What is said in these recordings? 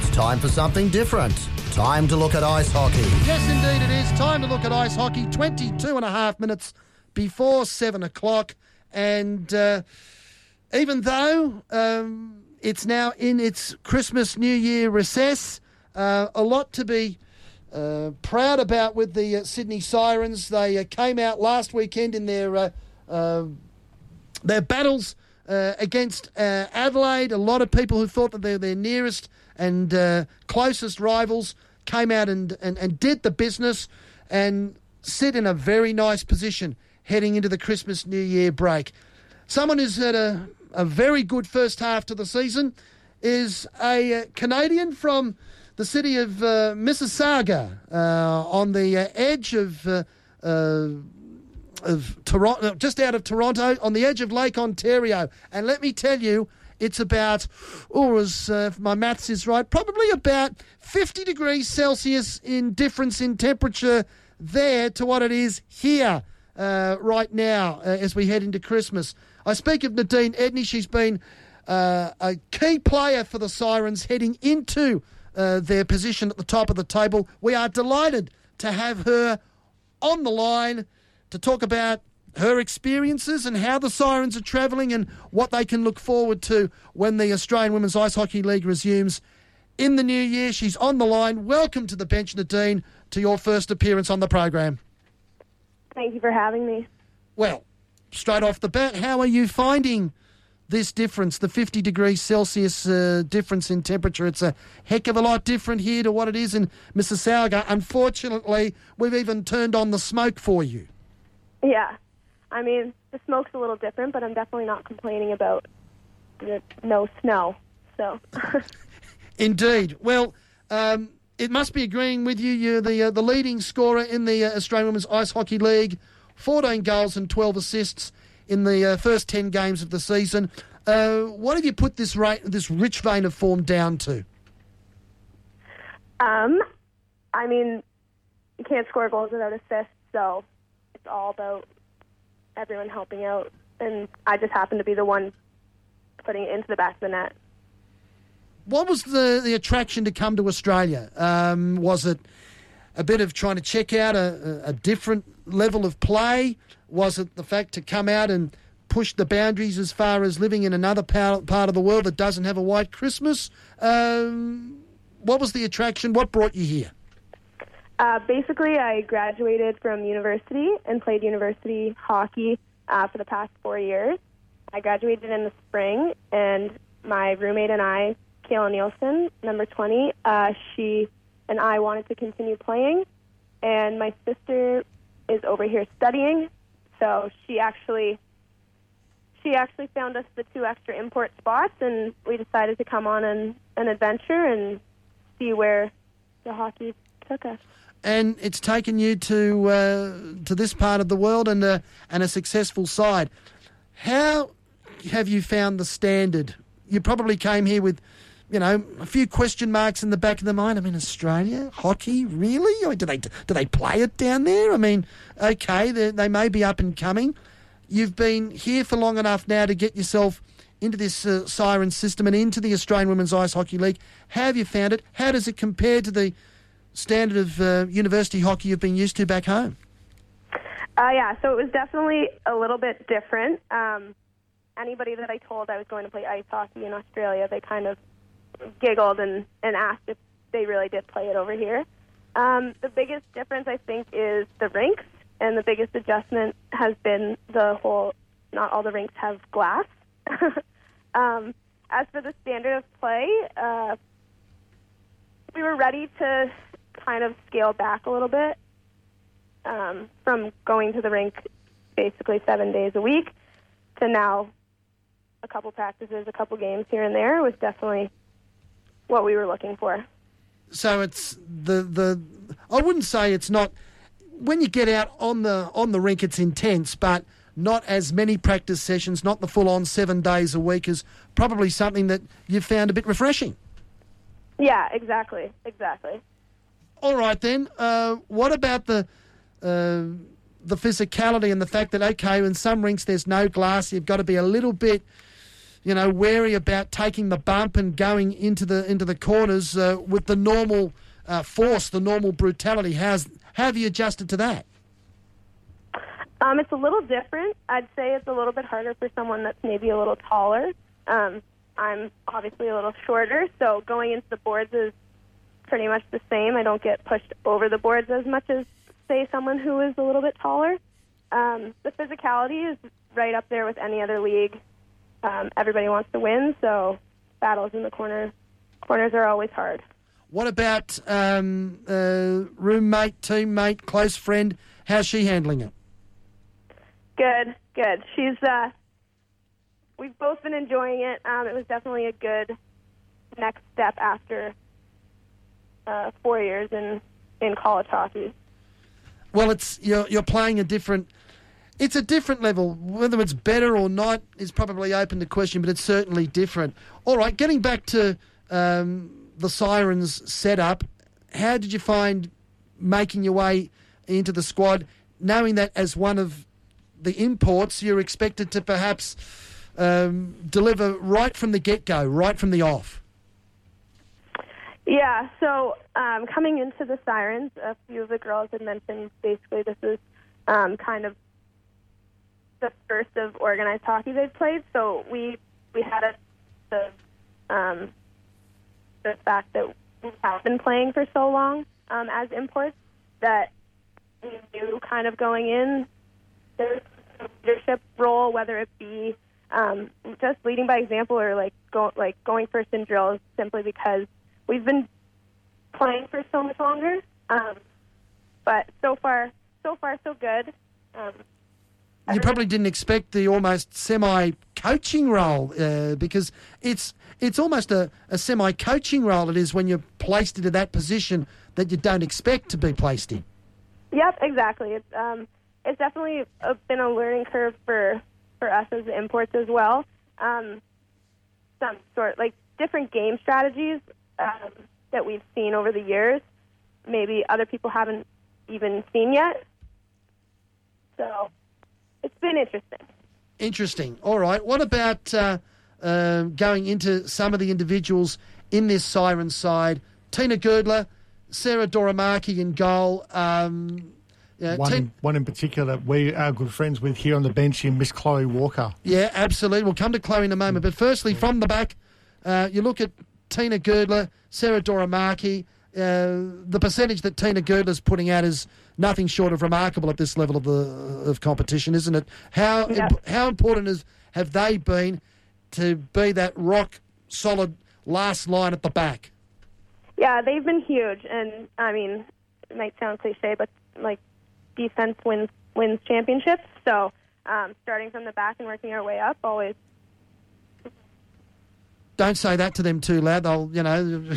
It's time for something different. Time to look at ice hockey. Yes, indeed, it is. Time to look at ice hockey. 22 and a half minutes before 7 o'clock. And uh, even though um, it's now in its Christmas New Year recess, uh, a lot to be uh, proud about with the uh, Sydney Sirens. They uh, came out last weekend in their uh, uh, their battles against Adelaide. A lot of people who thought that they're their nearest and uh, closest rivals came out and, and, and did the business and sit in a very nice position heading into the Christmas New Year break. Someone who's had a, a very good first half to the season is a uh, Canadian from the city of uh, Mississauga uh, on the uh, edge of. Uh, uh, of Toronto, just out of Toronto, on the edge of Lake Ontario. And let me tell you, it's about, or as uh, if my maths is right, probably about 50 degrees Celsius in difference in temperature there to what it is here uh, right now uh, as we head into Christmas. I speak of Nadine Edney. She's been uh, a key player for the Sirens heading into uh, their position at the top of the table. We are delighted to have her on the line to talk about her experiences and how the Sirens are travelling and what they can look forward to when the Australian Women's Ice Hockey League resumes in the new year. She's on the line. Welcome to the bench, Nadine, to your first appearance on the program. Thank you for having me. Well, straight off the bat, how are you finding this difference, the 50 degrees Celsius uh, difference in temperature? It's a heck of a lot different here to what it is in Mississauga. Unfortunately, we've even turned on the smoke for you. Yeah. I mean, the smoke's a little different, but I'm definitely not complaining about the no snow. So, Indeed. Well, um, it must be agreeing with you. You're the uh, the leading scorer in the uh, Australian Women's Ice Hockey League, 14 goals and 12 assists in the uh, first 10 games of the season. Uh, what have you put this rate, this rich vein of form down to? um, I mean, you can't score goals without assists, so it's all about everyone helping out. And I just happened to be the one putting it into the back of the net. What was the, the attraction to come to Australia? Um, was it a bit of trying to check out a, a different level of play? Was it the fact to come out and push the boundaries as far as living in another part of the world that doesn't have a white Christmas? Um, what was the attraction? What brought you here? Uh, basically, I graduated from university and played university hockey uh, for the past four years. I graduated in the spring, and my roommate and I, Kayla Nielsen, number 20, uh, she and I wanted to continue playing, and my sister is over here studying, so she actually she actually found us the two extra import spots, and we decided to come on an, an adventure and see where the hockey took us. And it's taken you to uh, to this part of the world and a, and a successful side. How have you found the standard? You probably came here with, you know, a few question marks in the back of the mind. I mean, Australia hockey, really? Mean, do they do they play it down there? I mean, okay, they, they may be up and coming. You've been here for long enough now to get yourself into this uh, siren system and into the Australian Women's Ice Hockey League. How have you found it? How does it compare to the standard of uh, university hockey you've been used to back home? Uh, yeah, so it was definitely a little bit different. Um, anybody that I told I was going to play ice hockey in Australia, they kind of giggled and, and asked if they really did play it over here. Um, the biggest difference, I think, is the rinks, and the biggest adjustment has been the whole not all the rinks have glass. um, as for the standard of play, uh, we were ready to kind of scale back a little bit um, from going to the rink basically seven days a week to now a couple practices, a couple games here and there was definitely what we were looking for. So it's the the I wouldn't say it's not when you get out on the on the rink it's intense, but not as many practice sessions, not the full on seven days a week is probably something that you've found a bit refreshing. Yeah, exactly, exactly. All right then. Uh, what about the uh, the physicality and the fact that okay, in some rinks there's no glass, you've got to be a little bit you know, wary about taking the bump and going into the into the corners uh, with the normal uh, force, the normal brutality. How's how have you adjusted to that? Um, it's a little different. I'd say it's a little bit harder for someone that's maybe a little taller. Um, I'm obviously a little shorter, so going into the boards is pretty much the same. I don't get pushed over the boards as much as, say, someone who is a little bit taller. Um, the physicality is right up there with any other league. Um, everybody wants to win, so battles in the corner corners are always hard. What about um, uh, roommate, teammate, close friend? How's she handling it? Good, good. She's uh, we've both been enjoying it. Um, it was definitely a good next step after uh, four years in in college hockey. Well, it's you're you're playing a different. It's a different level. Whether it's better or not is probably open to question, but it's certainly different. All right, getting back to um, the Sirens setup, how did you find making your way into the squad, knowing that as one of the imports, you're expected to perhaps um, deliver right from the get go, right from the off? Yeah, so um, coming into the Sirens, a few of the girls had mentioned basically this is um, kind of the first of organized hockey they've played. So we we had a, the um, the fact that we have been playing for so long um, as imports that we knew kind of going in there's a leadership role, whether it be um, just leading by example or like go, like going first in drills, simply because we've been playing for so much longer. Um, but so far, so far, so good. Um, you probably didn't expect the almost semi coaching role uh, because it's it's almost a, a semi coaching role it is when you're placed into that position that you don't expect to be placed in. Yep, exactly. It's um, it's definitely a, been a learning curve for for us as imports as well. Um, some sort like different game strategies um, that we've seen over the years, maybe other people haven't even seen yet. So it's been interesting. Interesting. All right. What about uh, uh, going into some of the individuals in this siren side? Tina Girdler, Sarah Doramaki in goal. Um, yeah, one, in, one in particular we are good friends with here on the bench in Miss Chloe Walker. Yeah, absolutely. We'll come to Chloe in a moment. But firstly, from the back, uh, you look at Tina Girdler, Sarah Doramaki. Uh, the percentage that Tina Girdler's putting out is nothing short of remarkable at this level of the of competition, isn't it? How imp- how important is have they been to be that rock solid last line at the back? Yeah, they've been huge, and I mean, it might sound cliche, but like defense wins wins championships. So um, starting from the back and working our way up always. Don't say that to them too loud. They'll, you know,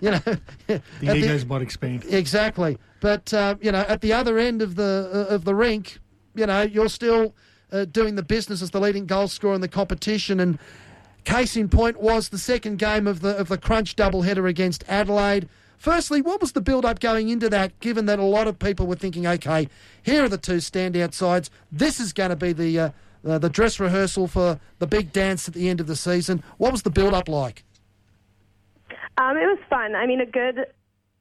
you know. The egos the, might expand. Exactly, but uh, you know, at the other end of the uh, of the rink, you know, you're still uh, doing the business as the leading goal scorer in the competition. And case in point was the second game of the of the crunch doubleheader against Adelaide. Firstly, what was the build up going into that, given that a lot of people were thinking, okay, here are the two standout sides. This is going to be the, uh, the dress rehearsal for the big dance at the end of the season. What was the build up like? Um, it was fun. I mean, a good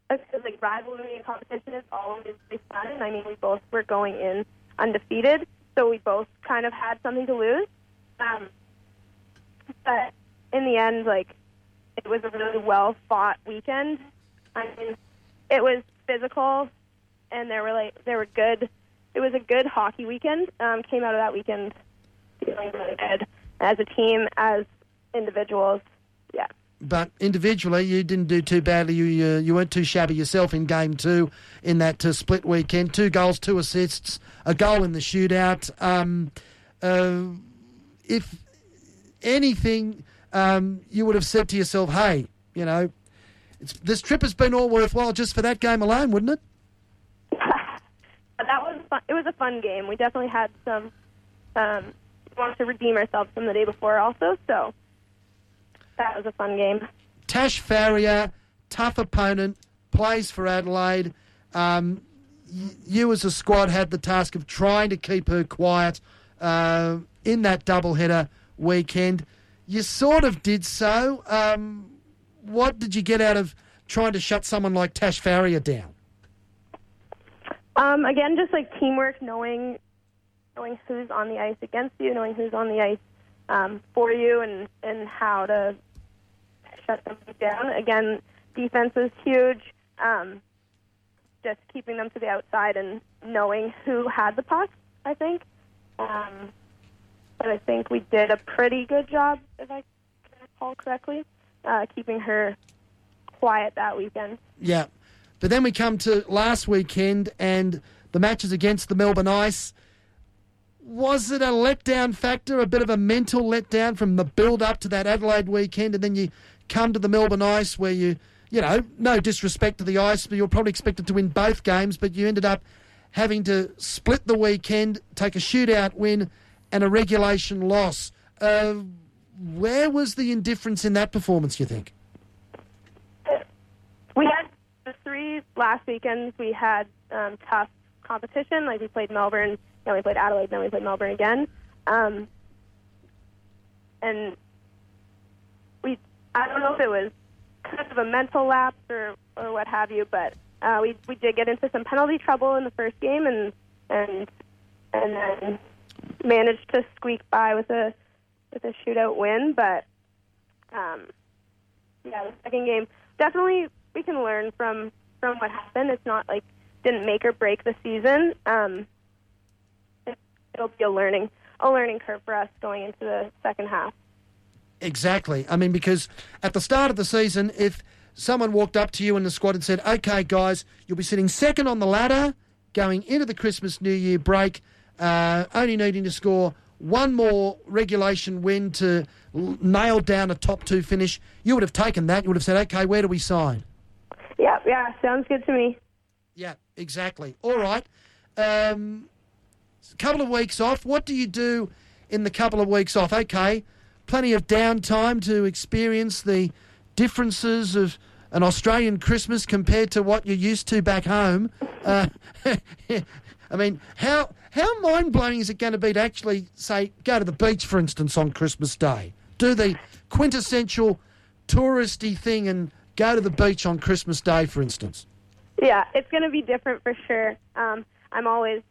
a good, like rivalry and competition is always fun. I mean, we both were going in undefeated, so we both kind of had something to lose. Um, but in the end, like it was a really well fought weekend, I mean, it was physical, and there were like there were good. It was a good hockey weekend. Um, came out of that weekend feeling really good as a team, as individuals. Yeah. But individually, you didn't do too badly. You uh, you weren't too shabby yourself in game two in that uh, split weekend. Two goals, two assists, a goal in the shootout. Um, uh, if anything, um, you would have said to yourself, "Hey, you know, it's, this trip has been all worthwhile just for that game alone, wouldn't it? that was fun. It was a fun game. We definitely had some um, wanted to redeem ourselves from the day before, also. So that was a fun game. Tash Farrier, tough opponent, plays for Adelaide. Um, you as a squad had the task of trying to keep her quiet uh, in that doubleheader. weekend. You sort of did so. Um, what did you get out of trying to shut someone like Tash Farrier down? Um, again, just like teamwork, knowing knowing who's on the ice against you, knowing who's on the ice um, for you, and and how to shut them down. Again, defense is huge. Um, just keeping them to the outside and knowing who had the puck. I think. Um, but I think we did a pretty good job, if I recall correctly, uh, keeping her quiet that weekend. Yeah. But then we come to last weekend and the matches against the Melbourne Ice. Was it a letdown factor, a bit of a mental letdown from the build up to that Adelaide weekend, and then you come to the Melbourne Ice where you, you know, no disrespect to the Ice, but you're probably expected to win both games, but you ended up having to split the weekend, take a shootout win, and a regulation loss. Uh, where was the indifference in that performance, you think? We had the three last weekends. We had um, tough competition. Like we played Melbourne, then we played Adelaide, then we played Melbourne again. Um, and we, I don't know if it was kind of a mental lapse or, or what have you, but uh, we we did get into some penalty trouble in the first game, and and and then managed to squeak by with a with a shootout win. But um, yeah, the second game definitely we can learn from from what happened. It's not like didn't make or break the season. Um, it'll be a learning a learning curve for us going into the second half. Exactly. I mean, because at the start of the season, if someone walked up to you in the squad and said, "Okay, guys, you'll be sitting second on the ladder going into the Christmas New Year break, uh, only needing to score." One more regulation win to nail down a top two finish. You would have taken that. You would have said, okay, where do we sign? Yeah, yeah, sounds good to me. Yeah, exactly. All right. Um, couple of weeks off. What do you do in the couple of weeks off? Okay, plenty of downtime to experience the differences of an Australian Christmas compared to what you're used to back home. Uh, I mean, how how mind blowing is it going to be to actually say go to the beach, for instance, on Christmas Day? Do the quintessential touristy thing and go to the beach on Christmas Day, for instance. Yeah, it's going to be different for sure. Um, I'm always,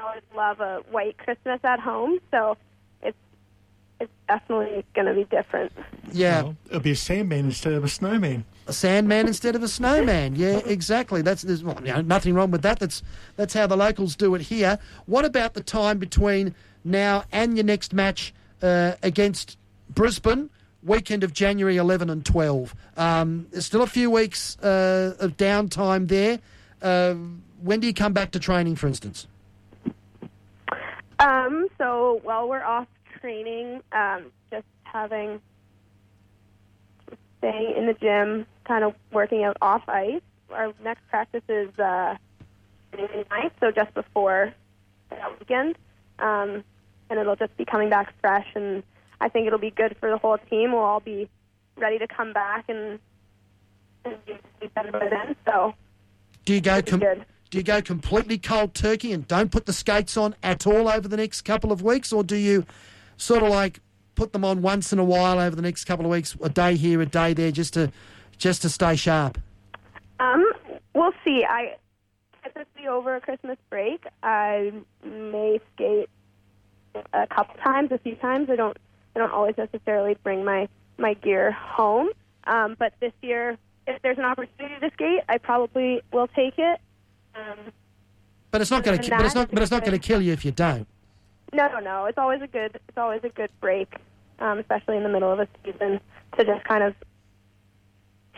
always love a white Christmas at home, so it's it's definitely going to be different. Yeah. Well, it'll be a sandman instead of a snowman. a sandman instead of a snowman. Yeah, exactly. That's there's well, you know, nothing wrong with that. That's that's how the locals do it here. What about the time between now and your next match uh, against Brisbane? Weekend of January 11 and 12. Um, there's still a few weeks uh, of downtime there. Uh, when do you come back to training, for instance? Um, so while we're off training, um, just having staying in the gym, kind of working out off ice. Our next practice is uh, 9th, so just before that weekend, um, and it'll just be coming back fresh. And I think it'll be good for the whole team. We'll all be ready to come back and, and be better by then. So Do you guys com- good. Do you go completely cold turkey and don't put the skates on at all over the next couple of weeks, or do you sort of like put them on once in a while over the next couple of weeks, a day here, a day there, just to just to stay sharp? Um, we'll see. I typically over Christmas break, I may skate a couple times, a few times. I don't, I don't always necessarily bring my my gear home. Um, but this year, if there's an opportunity to skate, I probably will take it. Um, But it's not going to. But it's not. But it's not going to kill you if you don't. no, no, no. It's always a good, it's always a good break, um, especially in the middle of a season, to just kind of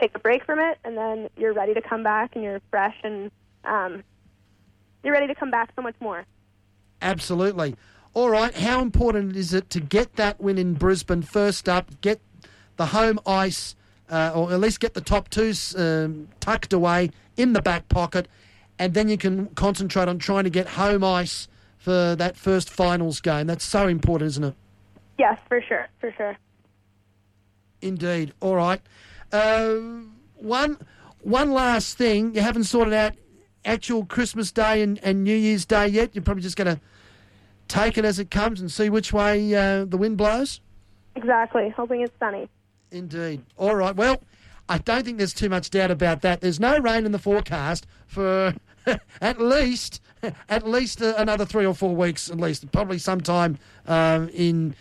take a break from it, and then you're ready to come back, and you're fresh, and um, you're ready to come back so much more. Absolutely. All right. How important is it to get that win in Brisbane first up? Get the home ice, uh, or at least get the top two um, tucked away in the back pocket, and then you can concentrate on trying to get home ice for that first finals game. That's so important, isn't it? Yes, for sure, for sure. Indeed. All right. Uh, one one last thing. You haven't sorted out actual Christmas Day and, and New Year's Day yet. You're probably just going to take it as it comes and see which way uh, the wind blows. Exactly. Hoping it's sunny. Indeed. All right. Well, I don't think there's too much doubt about that. There's no rain in the forecast for at least at least uh, another three or four weeks, at least probably sometime um, in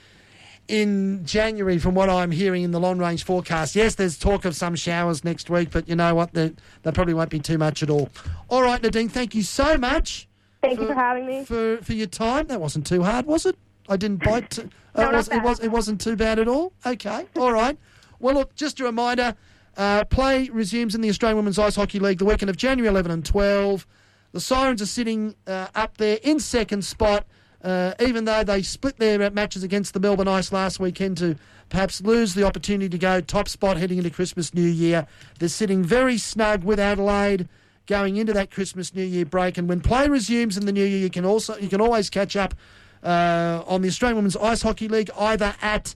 in January, from what I'm hearing in the long range forecast. Yes, there's talk of some showers next week, but you know what? There, there probably won't be too much at all. All right, Nadine, thank you so much. Thank you for having me. For, for your time. That wasn't too hard, was it? I didn't bite. T- No, uh, not was, it was. It wasn't too bad at all. Okay. All right. Well, look. Just a reminder. Uh, play resumes in the Australian Women's Ice Hockey League the weekend of January 11 and 12. The Sirens are sitting uh, up there in second spot, uh, even though they split their uh, matches against the Melbourne Ice last weekend to perhaps lose the opportunity to go top spot heading into Christmas New Year. They're sitting very snug with Adelaide going into that Christmas New Year break. And when play resumes in the new year, you can also you can always catch up uh, on the Australian Women's Ice Hockey League either at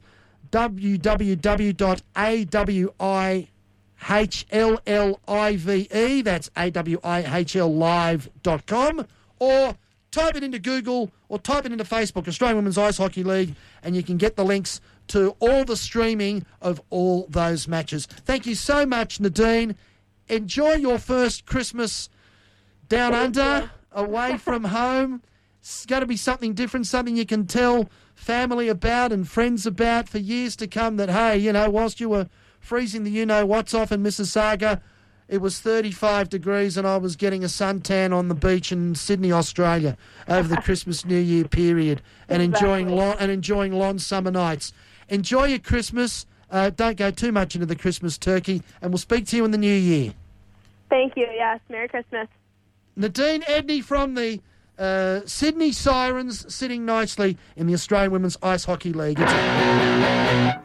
www.awi H-L-L-I-V-E, that's A-W-I-H-L live.com, or type it into Google or type it into Facebook, Australian Women's Ice Hockey League, and you can get the links to all the streaming of all those matches. Thank you so much, Nadine. Enjoy your first Christmas down under, away from home. It's going to be something different, something you can tell family about and friends about for years to come that, hey, you know, whilst you were freezing the you know what's off in Mississauga, it was 35 degrees and I was getting a suntan on the beach in Sydney, Australia over the Christmas New Year period and enjoying Exactly. long, and enjoying long summer nights. Enjoy your Christmas. Uh, don't go too much into the Christmas turkey, and we'll speak to you in the new year. Thank you. Yes. Merry Christmas. Nadine Edney from the uh, Sydney Sirens sitting nicely in the Australian Women's Ice Hockey League. It's-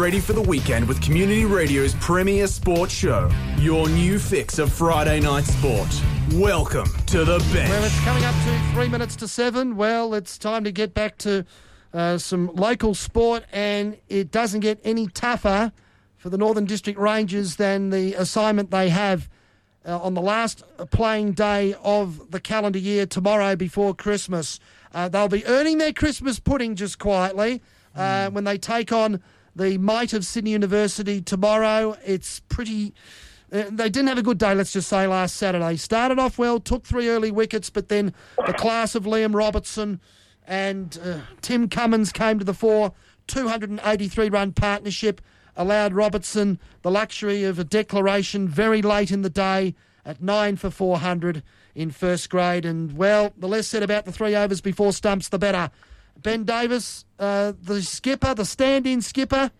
ready for the weekend with Community Radio's premier sports show, your new fix of Friday night sport. Welcome to the Well, bench. it's coming up to three minutes to seven. Well, it's time to get back to uh, some local sport, and it doesn't get any tougher for the Northern District Rangers than the assignment they have uh, on the last playing day of the calendar year tomorrow before Christmas. Uh, they'll be earning their Christmas pudding just quietly uh, when they take on the might of Sydney University tomorrow. It's pretty. Uh, they didn't have a good day, let's just say, last Saturday. Started off well, took three early wickets, but then the class of Liam Robertson and uh, Tim Cummins came to the fore. 283 run partnership allowed Robertson the luxury of a declaration very late in the day at 9 for 400 in first grade. And, well, the less said about the three overs before stumps, the better. Ben Davis, uh, the skipper, the stand in skipper,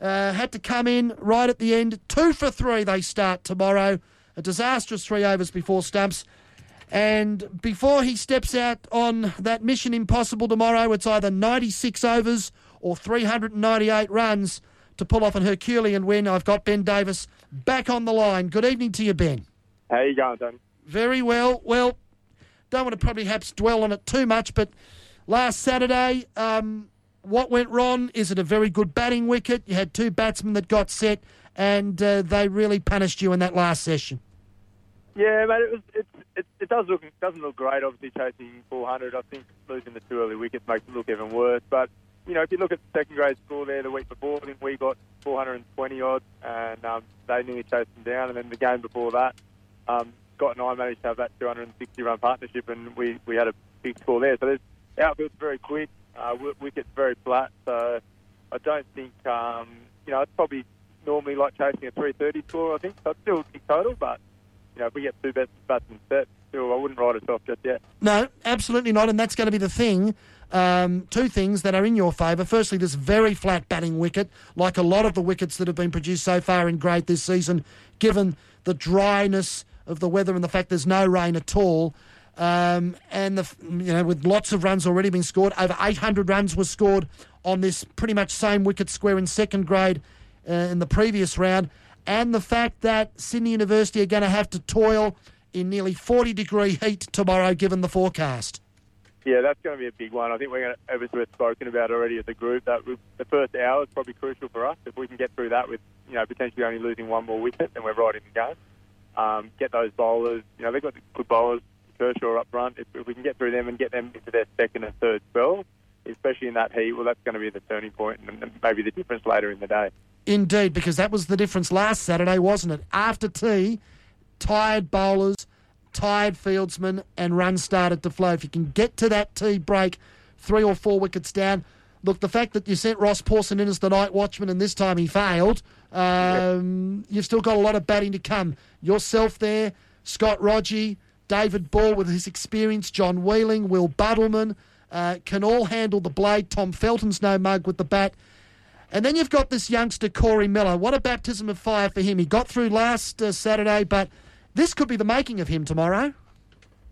uh, had to come in right at the end. Two for three they start tomorrow. A disastrous three overs before stumps. And before he steps out on that mission impossible tomorrow, it's either 96 overs or 398 runs to pull off an Herculean win. I've got Ben Davis back on the line. Good evening to you, Ben. How you going, Tony? Very well. Well, don't want to probably perhaps dwell on it too much, but last Saturday, um, what went wrong? Is it a very good batting wicket? You had two batsmen that got set, and uh, they really punished you in that last session. Yeah, mate. It was. It, it, it does look. Doesn't look great. Obviously, chasing 400. I think losing the two early wickets makes it look even worse. But you know, if you look at the second grade score there the week before, I think we got 420 odd, and um, they nearly chased them down. And then the game before that, um, Scott and I managed to have that 260 run partnership, and we, we had a big score there. So there's outfield's very quick, uh, wi- wicket's very flat. So I don't think um, you know it's probably normally like chasing a 330 score. I think so. It's still big total, but you know if we get two best batsmen set, still I wouldn't write it off just yet. No, absolutely not. And that's going to be the thing. Um, two things that are in your favour. Firstly, this very flat batting wicket, like a lot of the wickets that have been produced so far in great this season, given the dryness of the weather and the fact there's no rain at all. Um, and the you know with lots of runs already being scored, over 800 runs were scored on this pretty much same wicket square in second grade uh, in the previous round, and the fact that Sydney University are going to have to toil in nearly 40 degree heat tomorrow, given the forecast. Yeah, that's going to be a big one. I think we're going to, as we've spoken about already as a group, that the first hour is probably crucial for us. If we can get through that with, you know, potentially only losing one more wicket, then we're right in the game. Um, get those bowlers, you know, they've got good bowlers. Kershaw up front. If, if we can get through them and get them into their second and third spell, especially in that heat, well, that's going to be the turning point and, maybe the difference later in the day. Indeed, because that was the difference last Saturday, wasn't it? After tea, tired bowlers, tired fieldsmen, and runs started to flow. If you can get to that tea break, three or four wickets down. Look, the fact that you sent Ross Pawson in as the night watchman and this time he failed, um, you've still got a lot of batting to come. Yourself there, Scott Rodgie, David Ball with his experience, John Wheeling, Will Buttleman, uh, can all handle the blade. Tom Felton's no mug with the bat. And then you've got this youngster, Corey Miller. What a baptism of fire for him. He got through last uh, Saturday, but this could be the making of him tomorrow.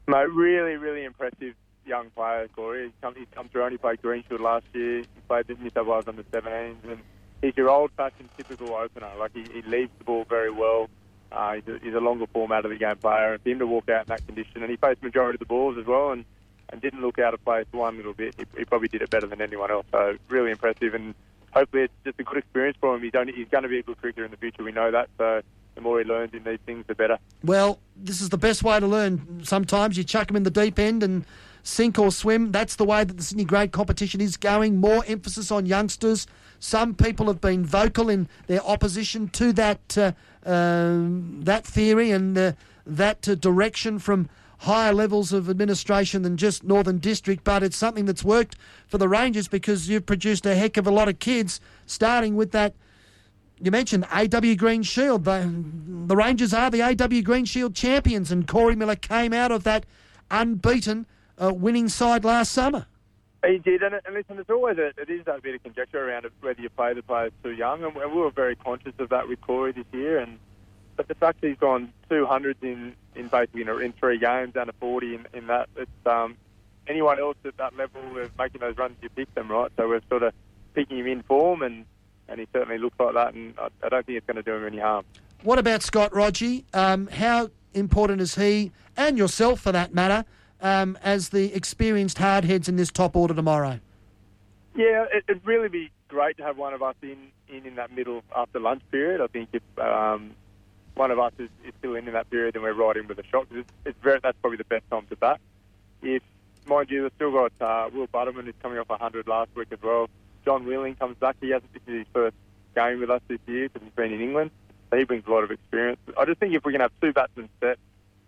Mate, really, really impressive young player, Corey. He's come, he's come through, only played Greenshield last year. He played the New South Wales under 17s, and he's your old-fashioned typical opener. Like, he, he leaves the ball very well. Uh, he's, a, he's a longer format of the game player, and for him to walk out in that condition, and he faced majority of the balls as well, and, and didn't look out of place one little bit. He, he probably did it better than anyone else, so really impressive, and hopefully it's just a good experience for him. He's, only, he's going to be a good cricketer in the future, we know that, so the more he learns in these things, the better. Well, this is the best way to learn. Sometimes you chuck him in the deep end and sink or swim. That's the way that the Sydney Grade competition is going. More emphasis on youngsters. Some people have been vocal in their opposition to that uh, um, that theory and uh, that uh, direction from higher levels of administration than just Northern District, but it's something that's worked for the Rangers because you've produced a heck of a lot of kids, starting with that. You mentioned AW Green Shield. The, the Rangers are the AW Green Shield champions, and Corey Miller came out of that unbeaten uh, winning side last summer. He did, and, and listen, it's always a, it is that bit of conjecture around whether you play the players too young, and, and we were very conscious of that with Corey this year. And but the fact that he's gone 200s in in basically in, in three games, down to 40 in, in that, it's um, anyone else at that level of making those runs, you pick them, right? So we're sort of picking him in form, and and he certainly looks like that, and I, I don't think it's going to do him any harm. What about Scott Rodgie? Um, how important is he, and yourself for that matter, um, as the experienced hardheads in this top order tomorrow? Yeah, it, it'd really be great to have one of us in, in, in that middle after lunch period. I think if um, one of us is, is still in in that period, then we're right in with a shot. It's, it's very, that's probably the best time to bat. If, mind you, we've still got uh, Will Butterman who's coming off 100 last week as well. John Wheeling comes back. He hasn't is his first game with us this year because he's been in England. So he brings a lot of experience. I just think if we can have two batsmen set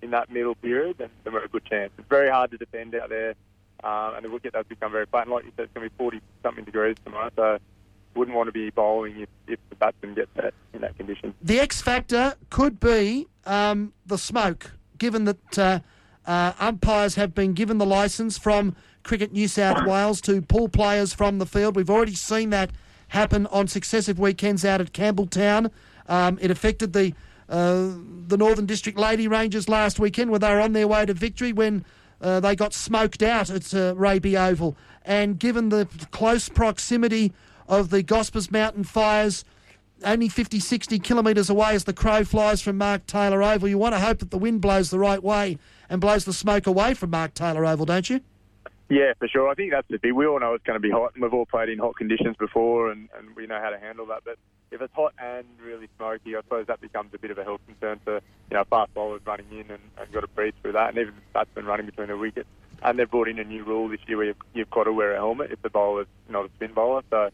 in that middle period, then, then we're a good chance. It's very hard to defend out there, um, and the wicket does become very flat. And like you said, it's going to be 40 something degrees tomorrow, so wouldn't want to be bowling if, if the batsman gets that in that condition. The X factor could be um, the smoke, given that uh, uh, umpires have been given the licence from Cricket New South Wales to pull players from the field. We've already seen that happen on successive weekends out at Campbelltown. Um, it affected the uh, the Northern District Lady Rangers last weekend where they were on their way to victory when uh, they got smoked out at uh, Raby Oval. And given the close proximity of the Gospers Mountain fires, only 50, 60 kilometres away as the crow flies from Mark Taylor Oval, you want to hope that the wind blows the right way and blows the smoke away from Mark Taylor Oval, don't you? Yeah, for sure. I think that's the thing. We all know it's going to be hot, and we've all played in hot conditions before, and, and we know how to handle that. But if it's hot and really smoky, I suppose that becomes a bit of a health concern for you know fast bowlers running in and, and got to breathe through that, and even batsmen running between the wickets. And they've brought in a new rule this year where you've, you've got to wear a helmet if the bowler's not a spin bowler. So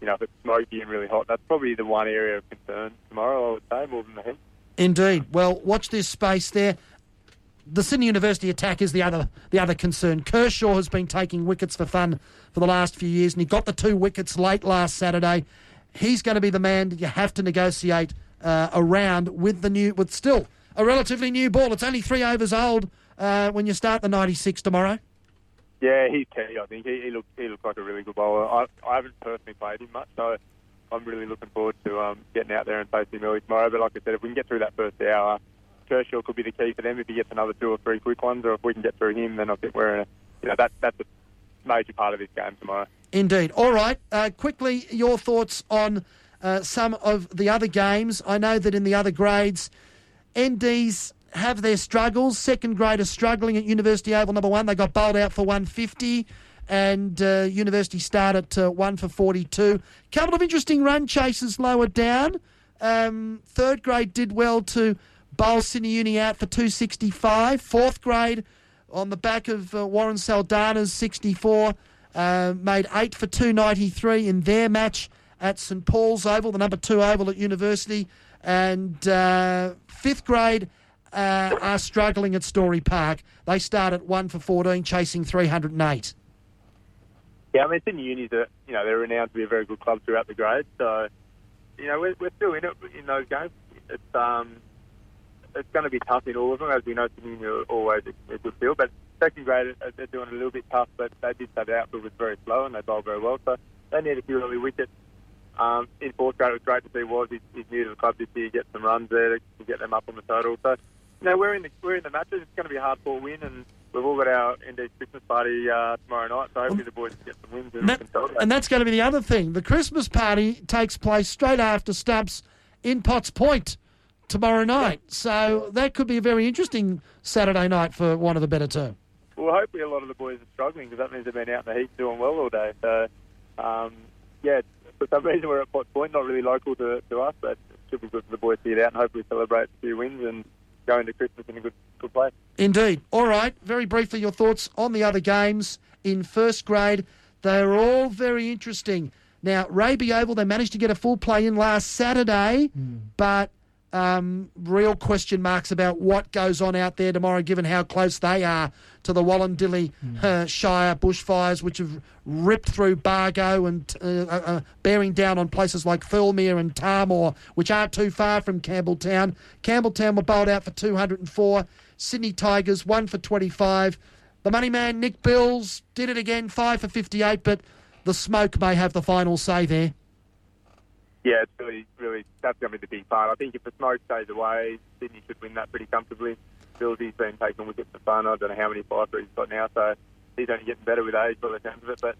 you know if it's smoky and really hot, that's probably the one area of concern tomorrow. I would say more than the heat. Indeed. Well, watch this space there. The Sydney University attack is the other the other concern. Kershaw has been taking wickets for fun for the last few years, and he got the two wickets late last Saturday. He's going to be the man that you have to negotiate uh, around with the new, with still a relatively new ball. It's only three overs old uh, when you start the 96 tomorrow. Yeah, he's key. I think he, he looks he looks like a really good bowler. I, I haven't personally played him much, so I'm really looking forward to um, getting out there and facing him tomorrow. But like I said, if we can get through that first hour, Kershaw could be the key for them. If he gets another two or three quick ones, or if we can get through him, then I think we're in a, you know that that's a major part of this game tomorrow. Indeed. All right. Uh, quickly, your thoughts on uh, some of the other games. I know that in the other grades, NDs have their struggles. Second grade graders struggling at University Oval number one. They got bowled out for 150 and uh, University started uh, one for 42. Couple of interesting run chases lower down. Um, third grade did well to bowl Sydney Uni out for 265. Fourth grade on the back of uh, Warren Saldana's 64, uh, made 8 for 293 in their match at St Paul's Oval, the number two oval at University. And uh, fifth grade uh, are struggling at Storey Park. They start at 1 for 14, chasing 308. Yeah, I mean, Sydney Uni's a, you know, they're renowned to be a very good club throughout the grade. So, you know, we're, we're still in it in those games. It's um, it's going to be tough in all of them, as we know are always a, a good field. But second grade, uh, they're doing a little bit tough, but they did say the outfield was very slow and they bowled very well. So they need a few early wickets. Um, in fourth grade, it was great to see Was he's, he's new to the club this year, get some runs there to, get them up on the total. So, you know, we're in the we're in the matches. It's going to be a hard fought win, and we've all got our ND Christmas party uh, tomorrow night. So hopefully the boys can get some wins and, that- and that's going to be the other thing. The Christmas party takes place straight after stumps in Potts Point tomorrow night. So that could be a very interesting Saturday night for one of the better two. Well, hopefully a lot of the boys are struggling because that means they've been out in the heat doing well all day. So, um, yeah, for some reason we're at Potts Point, not really local to, to us, but it should be good for the boys to get out and hopefully celebrate a few wins and go into Christmas in a good good place. Indeed. All right. Very briefly, your thoughts on the other games in first grade. They're all very interesting. Now, Raby Oval, they managed to get a full play in last Saturday, but um, real question marks about what goes on out there tomorrow, given how close they are to the Wollondilly uh, Shire bushfires, which have ripped through Bargo and uh, uh, uh, bearing down on places like Thirlmere and Tahmoor, which aren't too far from Campbelltown. Campbelltown were bowled out for 204. Sydney Tigers, 1 for 25. The money man, Nick Bills, did it again, 5 for 58, but the smoke may have the final say there. Yeah, it's really, really, that's going to be the big part. I think if the smoke stays away, Sydney should win that pretty comfortably. Billsy's been taking wickets for fun. I don't know how many five he's got now, so he's only getting better with age by the sounds of it. But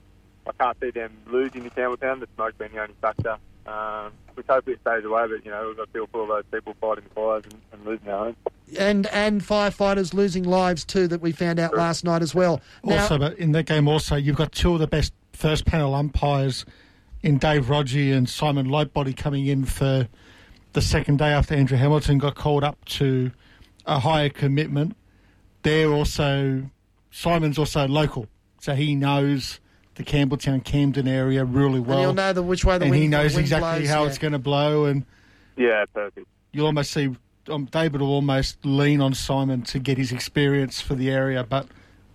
I can't see them losing to Campbelltown. The smoke being the only factor. Um, which hopefully it stays away, but you know we've got to feel for all those people fighting the fires and, and losing their homes. And and firefighters losing lives too, that we found out last night as well. Now, Also, but in that game, also you've got two of the best first panel umpires in Dave Rodgie and Simon Lightbody coming in for the second day after Andrew Hamilton got called up to a higher commitment. They're also Simon's also local, so he knows the Campbelltown Camden area really and well, you'll know the which way the and wind he knows exactly blows, how yeah. it's going to blow and Yeah, perfect. you'll almost see um, David will almost lean on Simon to get his experience for the area. But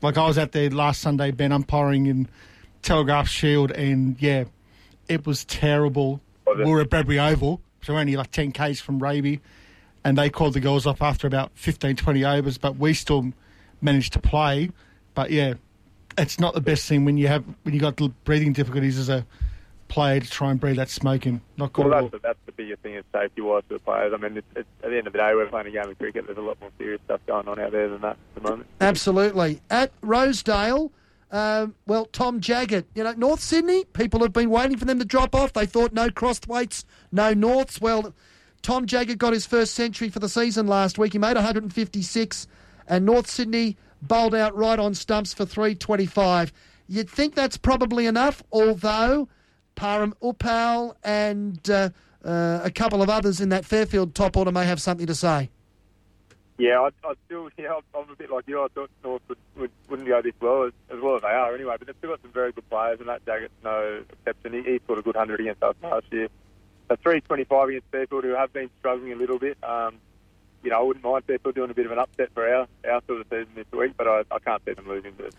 like I was out there last Sunday, Ben umpiring in Telegraph Shield, and yeah, it was terrible. Was it? We were at Bradbury Oval, so only like 10 k's from Raby, and they called the girls off after about 15, 20 overs, but we still managed to play. But yeah, it's not the best thing when you have when you got the breathing difficulties as a player to try and breathe that smoke in. Not good Well, that's the, that's the biggest thing is safety wise for the players. I mean, it's, it's, at the end of the day, we're playing a game of cricket. There's a lot more serious stuff going on out there than that at the moment. Absolutely. At Rosedale, um, well, Tom Jaggett, you know, North Sydney, people have been waiting for them to drop off. They thought no crossweights, no Norths. Well, Tom Jaggett got his first century for the season last week. He made 156, and North Sydney bowled out right on stumps for 325. You'd think that's probably enough, although Param Uppal and uh, uh, a couple of others in that Fairfield top order may have something to say. Yeah, I, I still, yeah, I'm- a bit like you. I thought North would, would, wouldn't go this well as, as well as they are anyway. But they've still got some very good players, and that Jaggett's no exception. He, he scored a good hundred against us last year. A 325 against Fairfield, who have been struggling a little bit. Um, you know, I wouldn't mind Fairfield doing a bit of an upset for our, our sort of season this week, but I, I can't see them losing to.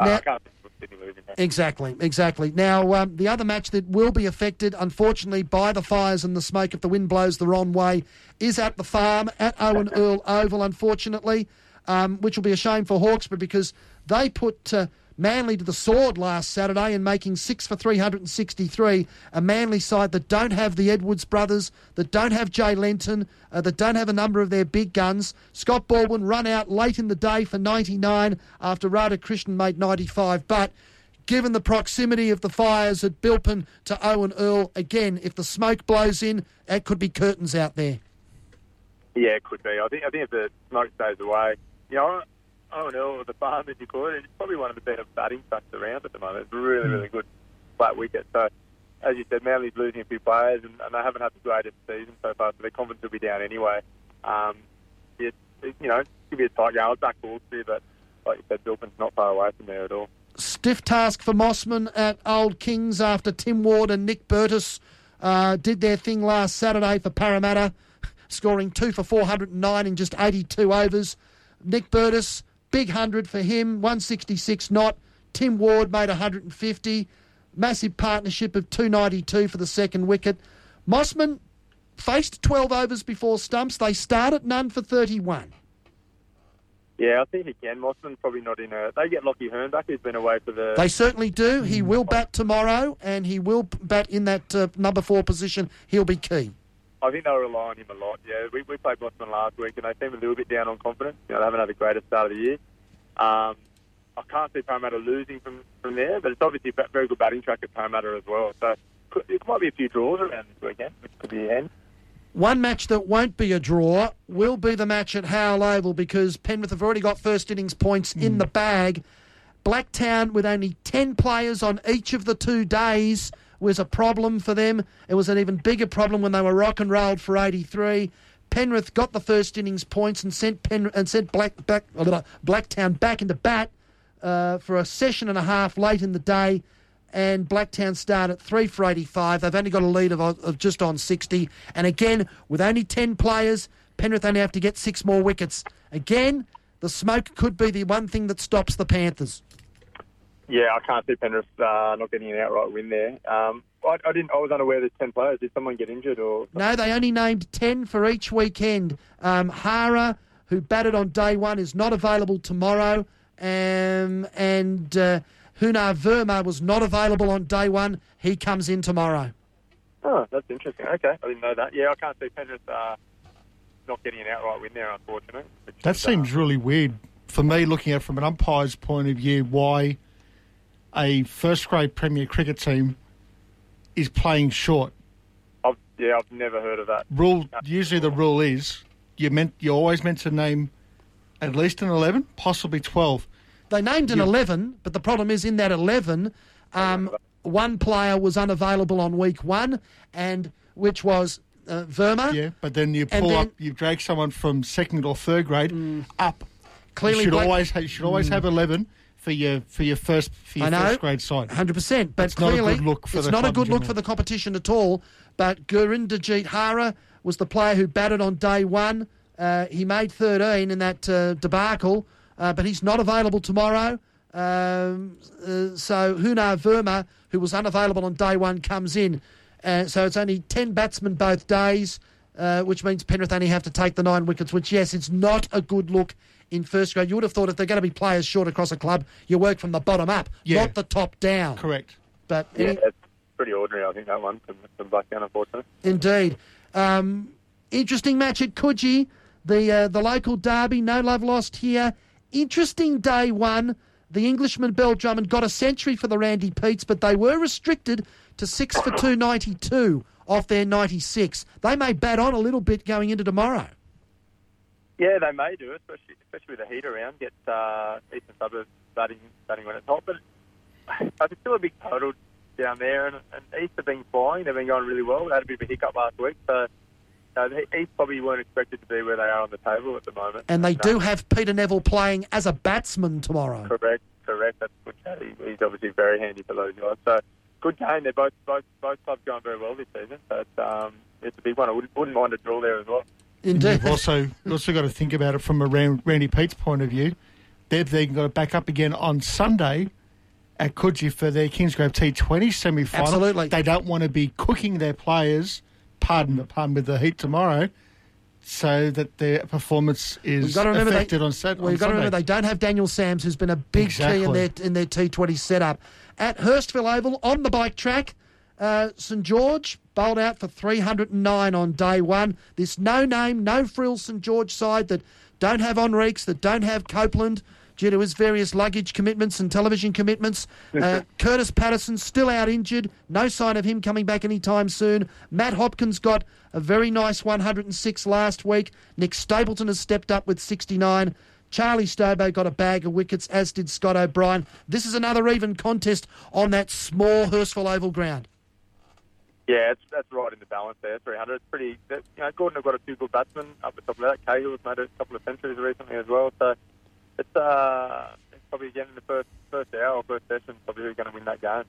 Uh, Now- I can't see Sydney losing. To. Exactly, exactly. Now, um, the other match that will be affected, unfortunately, by the fires and the smoke if the wind blows the wrong way, is at the farm at Owen Earle Oval, unfortunately, um, which will be a shame for Hawks, but because they put uh, Manly to the sword last Saturday and making six for 363. A Manly side that don't have the Edwards brothers, that don't have Jay Lenton, uh, that don't have a number of their big guns. Scott Baldwin run out late in the day for 99 after Radha Krishnan made 95. But given the proximity of the fires at Bilpin to Owen Earle, again, if the smoke blows in, that could be curtains out there. Yeah, it could be. I think I think if the smoke stays away, you know, Owen no, the farm as you call it, it's probably one of the better batting tracks around at the moment. It's really, really good flat wicket. So, as you said, Manly's losing a few players, and, and they haven't had the greatest season so far, so their confidence will be down anyway. Um, it, it, you know, it could be a tight game. I was back Hawkesbury, but like you said, Bilpin's not far away from there at all. Stiff task for Mosman at Old Kings after Tim Ward and Nick Burtis uh, did their thing last Saturday for Parramatta, scoring two for 409 in just 82 overs. Nick Burtis, big 100 for him, 166 not. Tim Ward made 150. Massive partnership of 292 for the second wicket. Mosman faced 12 overs before stumps. They started none for 31. Yeah, I think he can. Mosman's probably not in a. They get Lockie Hearn back, who's been away for the. They certainly do. He will bat tomorrow, and he will bat in that uh, number four position. He'll be key. I think they'll rely on him a lot. Yeah, we, we played Mosman last week, and they seem a little bit down on confidence. You know, they haven't had the greatest start of the year. Um, I can't see Parramatta losing from, from there, but it's obviously a very good batting track at Parramatta as well. So could, it might be a few draws around this weekend, which could be the end. One match that won't be a draw will be the match at Howell Oval because Penrith have already got first innings points in the bag. Blacktown, with only 10 players on each of the two days, was a problem for them. It was an even bigger problem when they were rock and rolled for 83. Penrith got the first innings points and sent Pen- and sent Black, back, Blacktown back into bat uh, for a session and a half late in the day. And Blacktown start at three for 85. They've only got a lead of, of just on 60. And again, with only 10 players, Penrith only have to get six more wickets. Again, the smoke could be the one thing that stops the Panthers. Yeah, I can't see Penrith uh, not getting an outright win there. Um, I, I didn't. I was unaware there's ten players. Did someone get injured or? No, they only named 10 for each weekend. Um, Hara, who batted on day one, is not available tomorrow. Um, and uh, Hunar Verma was not available on day one. He comes in tomorrow. Oh, that's interesting. Okay, I didn't know that. Yeah, I can't see Penrith uh, not getting an outright win there, unfortunately. That That is, uh, seems really weird for me, looking at it from an umpire's point of view, why a first grade Premier cricket team is playing short. I've, yeah, I've never heard of that. Rule usually the rule is you meant you're always meant to name at least an eleven, possibly twelve. They named an Yeah. 11, but the problem is in that 11, um, one player was unavailable on week one, and which was uh, Verma. Yeah, but then you And pull then- up, you drag someone from second or third grade up. Clearly, you should Black- always have, you should always have eleven for your for your first for your know. first grade side. Hundred percent, but a clearly good look for it's not a good look for the competition at all. But Gurindajit Hara was the player who batted on day one. Uh, he made 13 in that uh, debacle, uh, but he's not available tomorrow. Um, uh, so Hunar Verma, who was unavailable on day one, comes in. Uh, so it's only 10 batsmen both days, uh, which means Penrith only have to take the nine wickets, which, yes, it's not a good look in first grade. You would have thought if they're going to be players short across a club, you work from the bottom up, Yeah. not the top down. Correct. But Yeah, any- it's pretty ordinary. I think that one from, from Blacktown, unfortunately. indeed, um, interesting match at Coogee, the uh, the local derby. No love lost here. Interesting day one. The Englishman Bell Drummond got a century for the Randy Petes, but they were restricted to six for two ninety two off their ninety six. They may bat on a little bit going into tomorrow. Yeah, they may do, it, especially especially with the heat around. Get uh, Eastern Suburbs batting batting when it's hot, but it's still a big total down there. And, and East have been flying; they've been going really well. They had a bit of a hiccup last week, so uh, the East probably weren't expected to be where they are on the table at the moment. And they No, do have Peter Neville playing as a batsman tomorrow. correct, correct. That's good. He- He's obviously very handy for those guys. So good game. They're both both both clubs going very well this season. But um, it's a big one. I wouldn't, wouldn't mind a draw there as well. Indeed. You've also also got to think about it from a Randy Pete's point of view. They've then got to back up again on Sunday at Coogee for their Kingsgrove T20 semi final. Absolutely. They don't want to be cooking their players, pardon the pun, with the heat tomorrow, so that their performance We've is got to remember affected they, on, Sat- well, on you've got to remember they don't have Daniel Sams, who's been a big key in their in their T20 setup. At Hurstville Oval on the bike track, uh, St George bowled out for 309 on day one. This no name, no frills St George side that don't have Henriques, that don't have Copeland. Due to his various luggage commitments and television commitments, uh, Kurtis Patterson still out injured. No sign of him coming back anytime soon. Matt Hopkins got a very nice 106 last week. Nick Stapleton has stepped up with 69. Charlie Stobo got a bag of wickets, as did Scott O'Brien. This is another even contest on that small Hurstville Oval ground. Yeah, it's, that's right in the balance there. 300. It's pretty. You know, Gordon have got a few good batsmen up the top of that. Cahill's made a couple of centuries recently as well. So it's, uh, it's probably again in the first first hour, first session, probably who's going to win that game.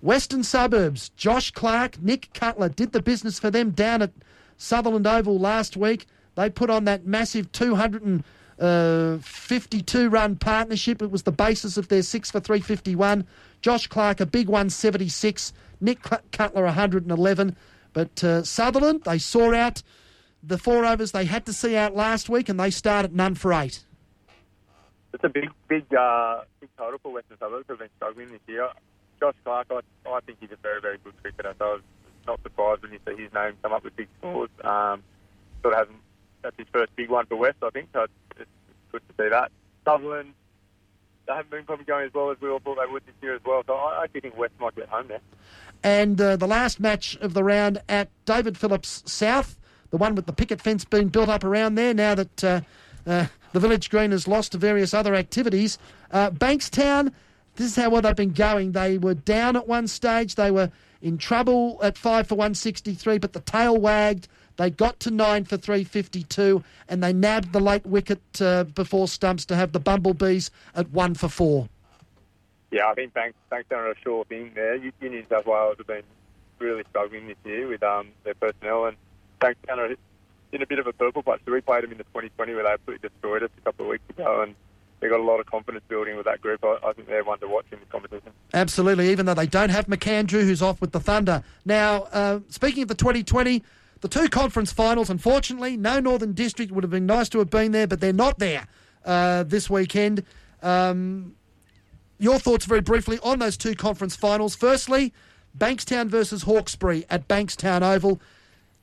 Western Suburbs, Josh Clark, Nick Cutler did the business for them down at Sutherland Oval last week. They put on that massive 252 run partnership. It was the basis of their 6 for 351. Josh Clark, a big 176. Nick Cutler, 111. But uh, Sutherland, they saw out the four overs they had to see out last week and they started none for eight. It's a big, big, uh, big total for Western Suburbs who've been struggling this year. Josh Clark, I, I think he's a very, very good cricketer. So I was not surprised when you see his name come up with big scores. Um, sort of hasn't. That's his first big one for West, I think. So it's, it's good to see that. Sutherland, they haven't been probably going as well as we all thought they would this year as well. So I, I actually think West might get home there. And uh, the last match of the round at David Phillips South, the one with the picket fence being built up around there now that uh, uh, the village green has lost to various other activities. Uh, Bankstown this is how well they've been going. They were down at one stage. They were in trouble at five for 163, but the tail wagged. They got to nine for 352, and they nabbed the late wicket uh, before stumps to have the Bumblebees at one for four. Yeah, I think Banks, Bankstown are a sure thing there. New South Wales have been really struggling this year with um, their personnel, and Bankstown are in a bit of a purple patch. So we played them in the 2020 where they absolutely destroyed us a couple of weeks ago, and they've got a lot of confidence building with that group. I, I think they're one to watch in the competition. Absolutely, even though they don't have McAndrew, who's off with the Thunder. Now, uh, speaking of the 2020, the two conference finals, unfortunately, no Northern District would have been nice to have been there, but they're not there uh, this weekend. Um, your thoughts very briefly on those two conference finals. Firstly, Bankstown versus Hawkesbury at Bankstown Oval.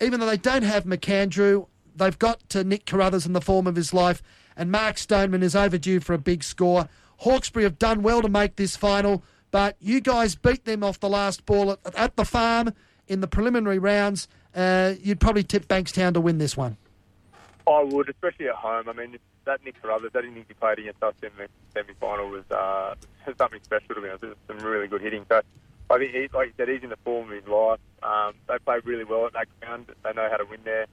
Even though they don't have McAndrew, they've got to Nick Carruthers in the form of his life and Mark Stoneman is overdue for a big score. Hawkesbury have done well to make this final, but you guys beat them off the last ball at, at the farm in the preliminary rounds. Uh, you'd probably tip Bankstown to win this one. I would, especially at home. I mean, that Nick Carruthers, that innings he played against us in the semi-final was uh, something special to me. It was some really good hitting. So I think, he, like you said, he's in the form of his life. Um, they played really well at that ground. They know how to win there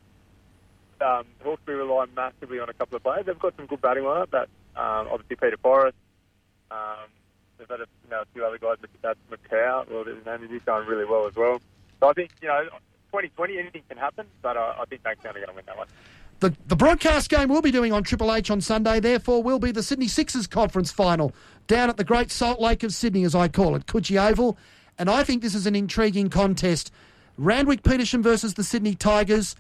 um, Hawkesbury rely massively on a couple of players. They've got some good batting lineup. That um, obviously Peter Forrest. Um, they've had a, you know, a few other guys. That's Macau. Well, his name is going really well as well. So I think you know, 2020 anything can happen, but uh, I think Bankstown are going to win that one. The, the broadcast game we'll be doing on Triple H on Sunday, therefore, will be the Sydney Sixers conference final down at the Great Salt Lake of Sydney, as I call it, Coogee Oval. And I think this is an intriguing contest. Randwick Petersham versus the Sydney Tigers.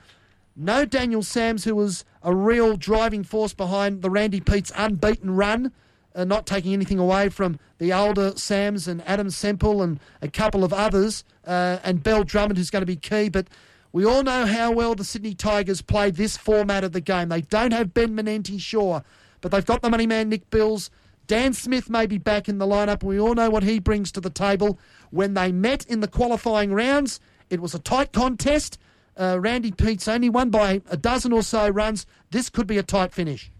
No Daniel Sams, who was a real driving force behind the Randy Pete's unbeaten run, uh, not taking anything away from the older Sams and Adam Semple and a couple of others, uh, and Bell Drummond, who's going to be key. But we all know how well the Sydney Tigers played this format of the game. They don't have Ben Manenti, sure, but they've got the money man Nick Bills. Dan Smith may be back in the lineup. We all know what he brings to the table. When they met in the qualifying rounds, it was a tight contest. Uh, Randy Pete's only won by a dozen or so runs. This could be a tight finish.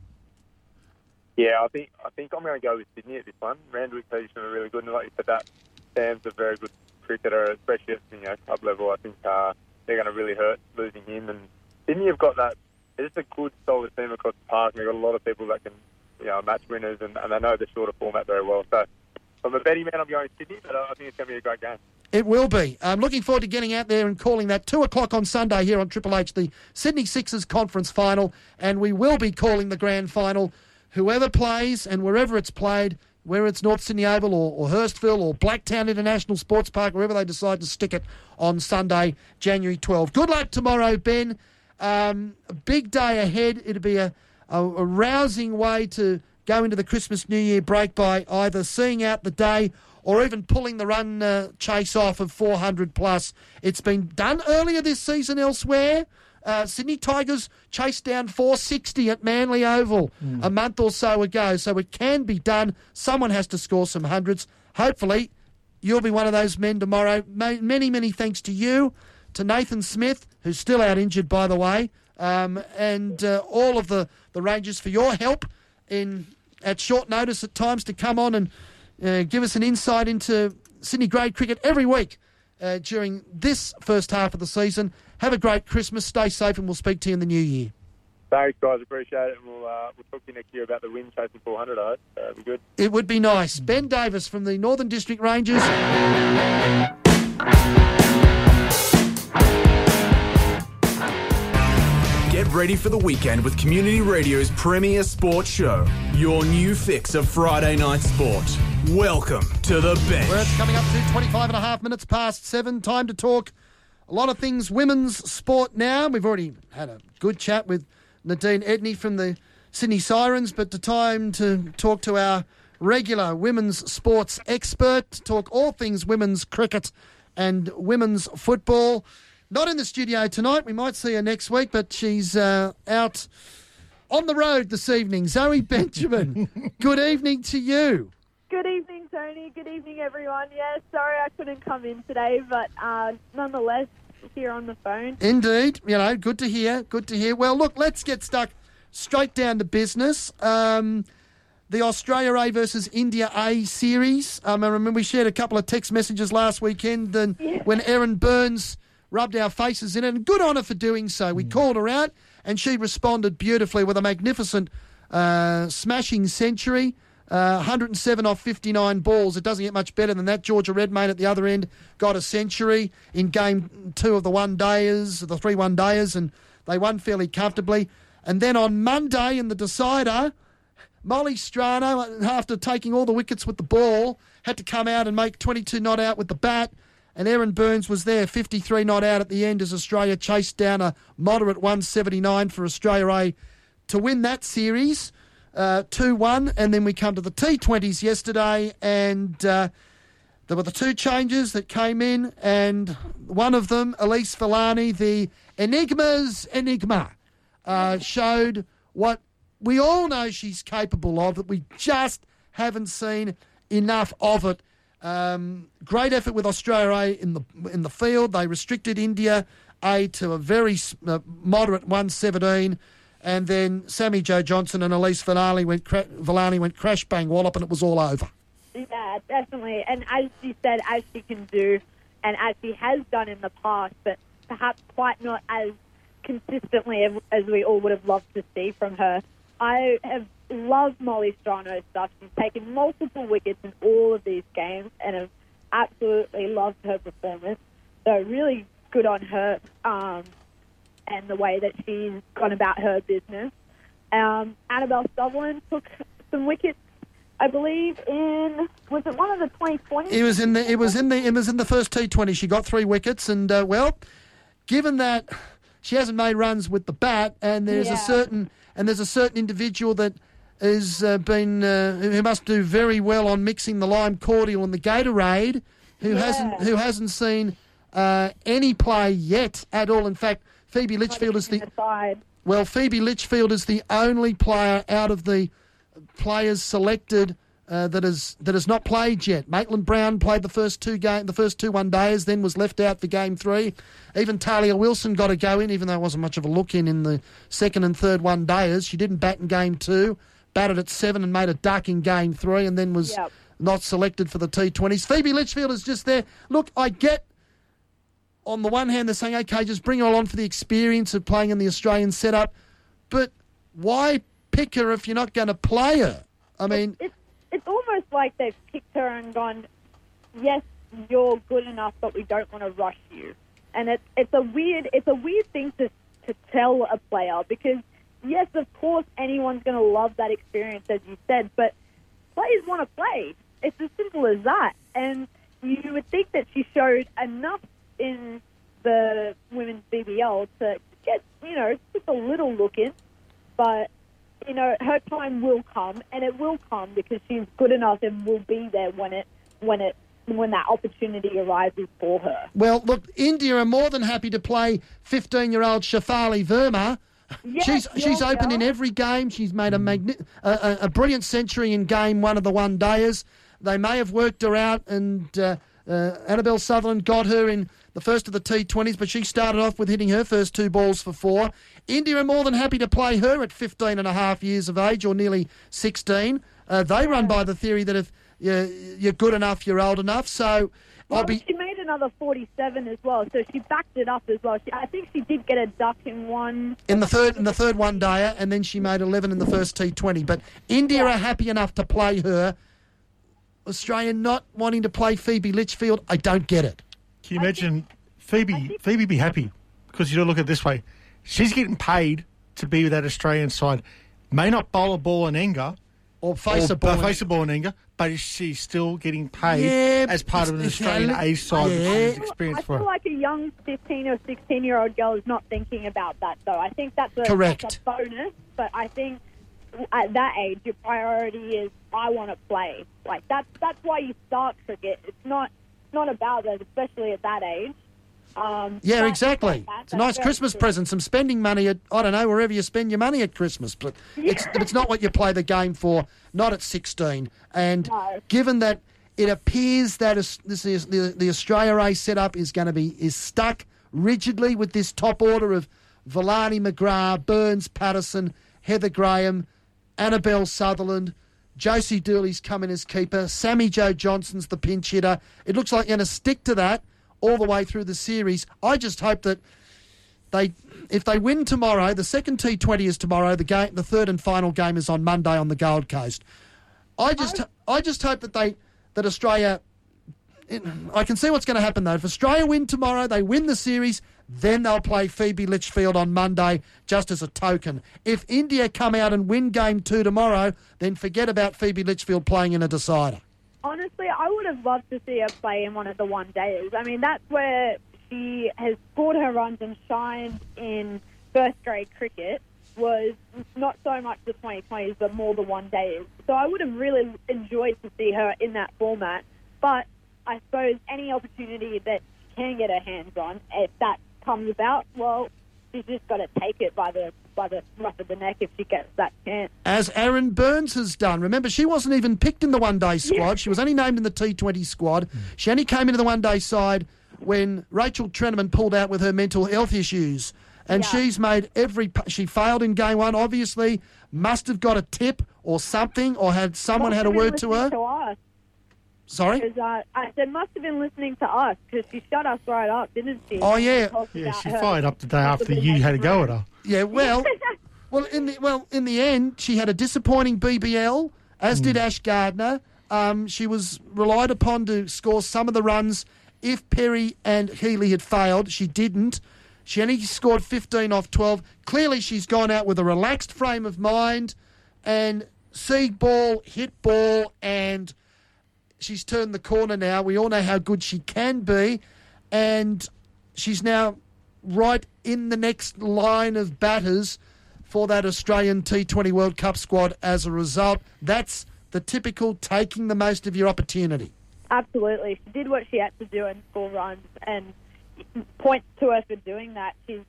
Yeah, I think I think I'm going to go with Sydney at this one. Randy Pete's are really good, and like you said, that Sam's a very good cricketer, especially at you know club level. I think uh, they're going to really hurt losing him. And Sydney have got that. It's a good, solid team across the park. They've got a lot of people that can, you know, match winners, and, and they know the shorter format very well. So, from a betting man, I'm going Sydney, but I think it's going to be a great game. It will be. I'm looking forward to getting out there and calling that 2 o'clock on Sunday here on Triple H, the Sydney Sixers conference final. And we will be calling the grand final. Whoever plays and wherever it's played, whether it's North Sydney Oval or, or Hurstville or Blacktown International Sports Park, wherever they decide to stick it on Sunday, January 12. Good luck tomorrow, Ben. Um, a big day ahead. It'll be a, a, a rousing way to go into the Christmas New Year break by either seeing out the day or even pulling the run uh, chase off of 400 plus. It's been done earlier this season elsewhere. Uh, Sydney Tigers chased down 460 at Manly Oval mm. a month or so ago, so it can be done. Someone has to score some hundreds. Hopefully, you'll be one of those men tomorrow. Many, many thanks to you, to Nathan Smith, who's still out injured, by the way, um, and uh, all of the, the Rangers for your help in at short notice at times to come on and uh, give us an insight into Sydney grade cricket every week uh, during this first half of the season. Have a great Christmas, stay safe, and we'll speak to you in the new year. Thanks, guys. Appreciate it. And we'll, uh, we'll talk to you next year about the wind chasing 400. I hope. Uh, it'll be good. It would be nice. Ben Davis from the Northern District Rangers. Get ready for the weekend with Community Radio's premier sports show. Your new fix of Friday night sport. Welcome to the bench. Where it's coming up to 25 and a half minutes past seven. Time to talk a lot of things women's sport now. We've already had a good chat with Nadine Edney from the Sydney Sirens, but the time to talk to our regular women's sports expert, to talk all things women's cricket and women's football. Not in the studio tonight. We might see her next week, but she's uh, out on the road this evening. Zoe Benjamin, good evening to you. Good evening, Tony. Good evening, everyone. Yeah, sorry I couldn't come in today, but uh, nonetheless, here on the phone. Indeed. You know, good to hear. Good to hear. Well, look, let's get stuck straight down to business. Um, the Australia A versus India A series. Um, I remember we shared a couple of text messages last weekend and Yeah. when Erin Burns rubbed our faces in it, and good on her for doing so. We called her out, and she responded beautifully with a magnificent uh, smashing century. Uh, 107 off 59 balls. It doesn't get much better than that. Georgia Redmayne at the other end got a century in game two of the one dayers, the three one dayers, and they won fairly comfortably. And then on Monday in the decider, Molly Strano, after taking all the wickets with the ball, had to come out and make 22 not out with the bat. And Erin Burns was there, 53 not out at the end as Australia chased down a moderate 179 for Australia A to win that series, uh, 2 1. And then we come to the T20s yesterday, and uh, there were the two changes that came in, and one of them, Elyse Villani, the Enigma's Enigma, uh, showed what we all know she's capable of, but we just haven't seen enough of it. Um, great effort with Australia A in the in the field. They restricted India A to a very uh, moderate 117, and then Sammy Jo Johnson and Elyse Villani went cra- Villani went crash bang wallop, and it was all over. Yeah, definitely. And as she said, as she can do, and as she has done in the past, but perhaps quite not as consistently as- we all would have loved to see from her. I have loved Molly Strano's stuff. She's taken multiple wickets in all of these games and have absolutely loved her performance. So really good on her um, and the way that she's gone about her business. Um, Annabel Sutherland took some wickets I believe in was it one of the twenty twenty? It was in the it was in the it was in the first T20. She got three wickets, and uh, well, given that she hasn't made runs with the bat, and there's Yeah. a certain and there's a certain individual that has uh, been uh, who must do very well on mixing the lime cordial and the Gatorade, who hasn't who hasn't seen uh, any play yet at all. In fact, Phoebe Litchfield is the aside. well, Phoebe Litchfield is the only player out of the players selected uh, that has that has not played yet. Maitland Brown played the first two game, the first two one days, then was left out for game three. Even Tahlia Wilson got a go in, even though it wasn't much of a look in in the second and third one days. She didn't bat in game two, batted at seven and made a duck in game three, and then was Yep. not selected for the T20s. Phoebe Litchfield is just there. Look, I get on the one hand, they're saying, okay, just bring her on for the experience of playing in the Australian setup, but why pick her if you're not going to play her? I mean, It's it's almost like they've picked her and gone, yes, you're good enough, but we don't want to rush you. And it's it's a weird it's a weird thing to to tell a player because yes, of course, anyone's going to love that experience, as you said, but players want to play. It's as simple as that. And you would think that she showed enough in the women's BBL to get, you know, just a little look in. But, you know, her time will come, and it will come because she's good enough and will be there when it, when it, when that opportunity arises for her. well, look, India are more than happy to play 15 year old Shafali Verma. Yes, she's she's opened in every game. She's made a, magni- a, a, a brilliant century in game one of the one dayers. They may have worked her out, and uh, uh, Annabel Sutherland got her in the first of the T20s, but she started off with hitting her first two balls for four. India are more than happy to play her at 15 and a half years of age, or nearly 16. Uh, they run by the theory that if you're, you're good enough, you're old enough. So I'll Well, be. she made another 47 as well. So she backed it up as well. She, I think she did get a duck in one. in the third in the third one dayer, and then she made eleven in the first T Twenty. But India are happy enough to play her. Australia not wanting to play Phoebe Litchfield, I don't get it. Can you imagine Phoebe? Phoebe be happy because you don't look at it this way. She's getting paid to be with that Australian side. May not bowl a ball in anger Or face or a ball. face a ball in anger, but is she still getting paid Yeah, as part of an it's- it's- Australian A side? yeah. which is I experience for feel her. like a young 15 or 16 year old girl is not thinking about that, though. I think that's a, Correct. that's a bonus, but I think at that age, your priority is I want to play. Like that's that's why you start cricket. It's not not about that, especially at that age. Um, Yeah, exactly. that- It's a nice Christmas true. present. Some spending money at I don't know wherever you spend your money at Christmas, but it's it's not what you play the game for. Not at sixteen. And No. given that it appears that this is the the Australia A setup is going to be is stuck rigidly with this top order of Villani McGrath, Burns, Patterson, Heather Graham, Annabel Sutherland. Josie Dooley's coming as keeper. Sammy Jo Johnson's the pinch hitter. It looks like you're going to stick to that all the way through the series. I just hope that they, if they win tomorrow, the second T20 is tomorrow. The game, the third and final game is on Monday on the Gold Coast. I just, I just hope that they, that Australia. I can see what's going to happen though. If Australia win tomorrow, they win the series. Then they'll play Phoebe Litchfield on Monday just as a token. If India come out and win game two tomorrow, then forget about Phoebe Litchfield playing in a decider. Honestly, I would have loved to see her play in one of the one days. I mean, that's where she has scored her runs and shined in first grade cricket. Was not so much the 2020s, but more the one days. So I would have really enjoyed to see her in that format. But I suppose any opportunity that she can get her hands on, if that comes about, well, she's just got to take it by the by the rough of the neck if she gets that chance. as Erin Burns has done. Remember, she wasn't even picked in the one day squad. She was only named in the T20 squad. She only came into the one day side when Rachel Trenaman pulled out with her mental health issues. And Yeah. she's made every. She failed in game one, obviously. Must have got a tip or something, or had someone had a Must have been word to her. To. Sorry? 'Cause, uh, I said must have been listening to us because she shut us right up, didn't she? Oh, yeah. Yeah, she her- fired up the day after you had a go at her. Yeah, well, well, in the well, in the end, she had a disappointing BBL, as did Ash Gardner. Um, she was relied upon to score some of the runs. If Perry and Healy had failed, she didn't. She only scored 15 off 12. Clearly, she's gone out with a relaxed frame of mind and see ball, hit ball, and she's turned the corner now. We all know how good she can be, and she's now right in the next line of batters for that Australian T20 World Cup squad as a result. That's the typical taking the most of your opportunity. Absolutely, she did what she had to do and score runs, and points to her for doing that. She's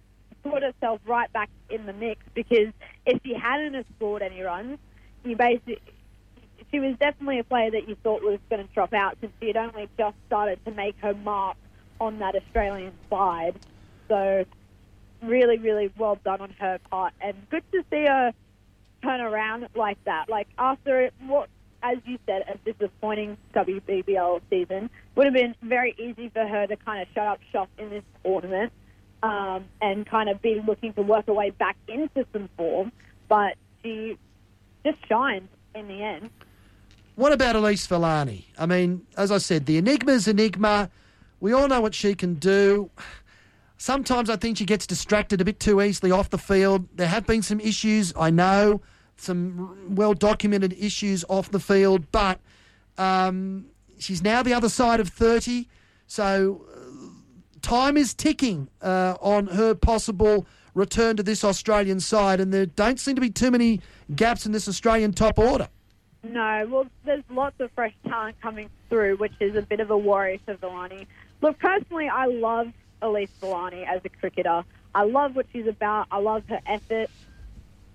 put herself right back in the mix because if she hadn't have scored any runs, you basically. She was definitely a player that you thought was going to drop out since she had only just started to make her mark on that Australian side. So, really, really well done on her part, and good to see her turn around like that. Like after what, as you said, a disappointing WBBL season, would have been very easy for her to kind of shut up shop in this tournament um, and kind of be looking to work her way back into some form. But she just shined in the end. What about Elyse Villani? I mean, as I said, the enigma's enigma. We all know what she can do. Sometimes I think she gets distracted a bit too easily off the field. There have been some issues, I know, some well documented issues off the field, but um, she's now the other side of 30. So uh, time is ticking uh, on her possible return to this Australian side, and there don't seem to be too many gaps in this Australian top order. No, well, there's lots of fresh talent coming through, which is a bit of a worry for Villani. Look, personally, I love Elyse Villani as a cricketer. I love what she's about. I love her effort.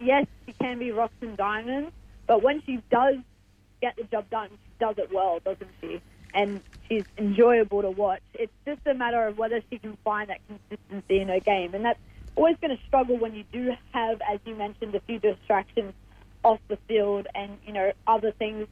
Yes, she can be rocks and diamonds, but when she does get the job done, she does it well, doesn't she? And she's enjoyable to watch. It's just a matter of whether she can find that consistency in her game, and that's always going to struggle when you do have, as you mentioned, a few distractions off the field and you know other things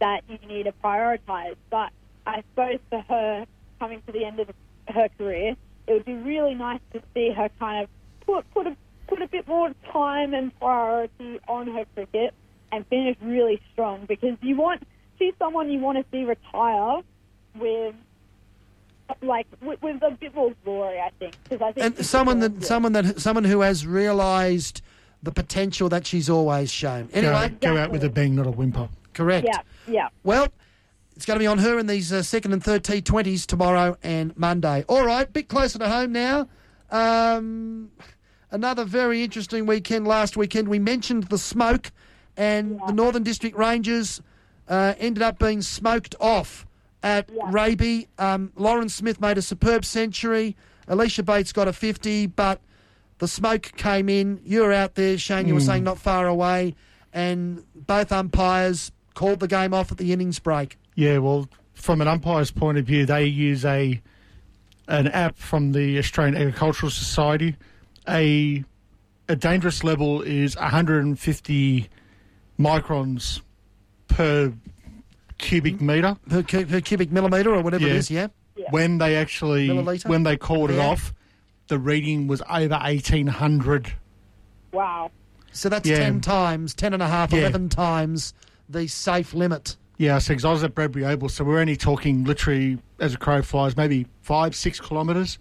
that you need to prioritize. But I suppose for her, coming to the end of her career, it would be really nice to see her kind of put put a put a bit more time and priority on her cricket and finish really strong because you want she's someone you want to see retire with like with, with a bit more glory, I think. Because I think and someone that someone that someone who has realised the potential that she's always shown. Go, Anyway, go out with a bang, not a whimper. correct. Yeah, yeah. Well, it's going to be on her in these uh, second and third T20s tomorrow and Monday. All right, bit closer to home now. Um, another very interesting weekend last weekend. We mentioned the smoke, and the Northern District Rangers uh, ended up being smoked off at Raby. Um, Lauren Smith made a superb century. Alicia Bates got a 50, but the smoke came in. You were out there, Shane. You were saying hmm. not far away, and both umpires called the game off at the innings break. Yeah, well, from an umpire's point of view, they use a an app from the Australian Agricultural Society. A a dangerous level is 150 microns per cubic mm. meter. per, cu- per cubic millimetre or whatever it Yeah. is, yeah? When they actually Milliliter? when they called it off, the reading was over 1800. Wow. So that's Yeah. 10 times, 10 and a half, Yeah. 11 times the safe limit. Yeah, so 'cause I was at Bradbury Oval, so we're only talking literally, as a crow flies, maybe five, six kilometres.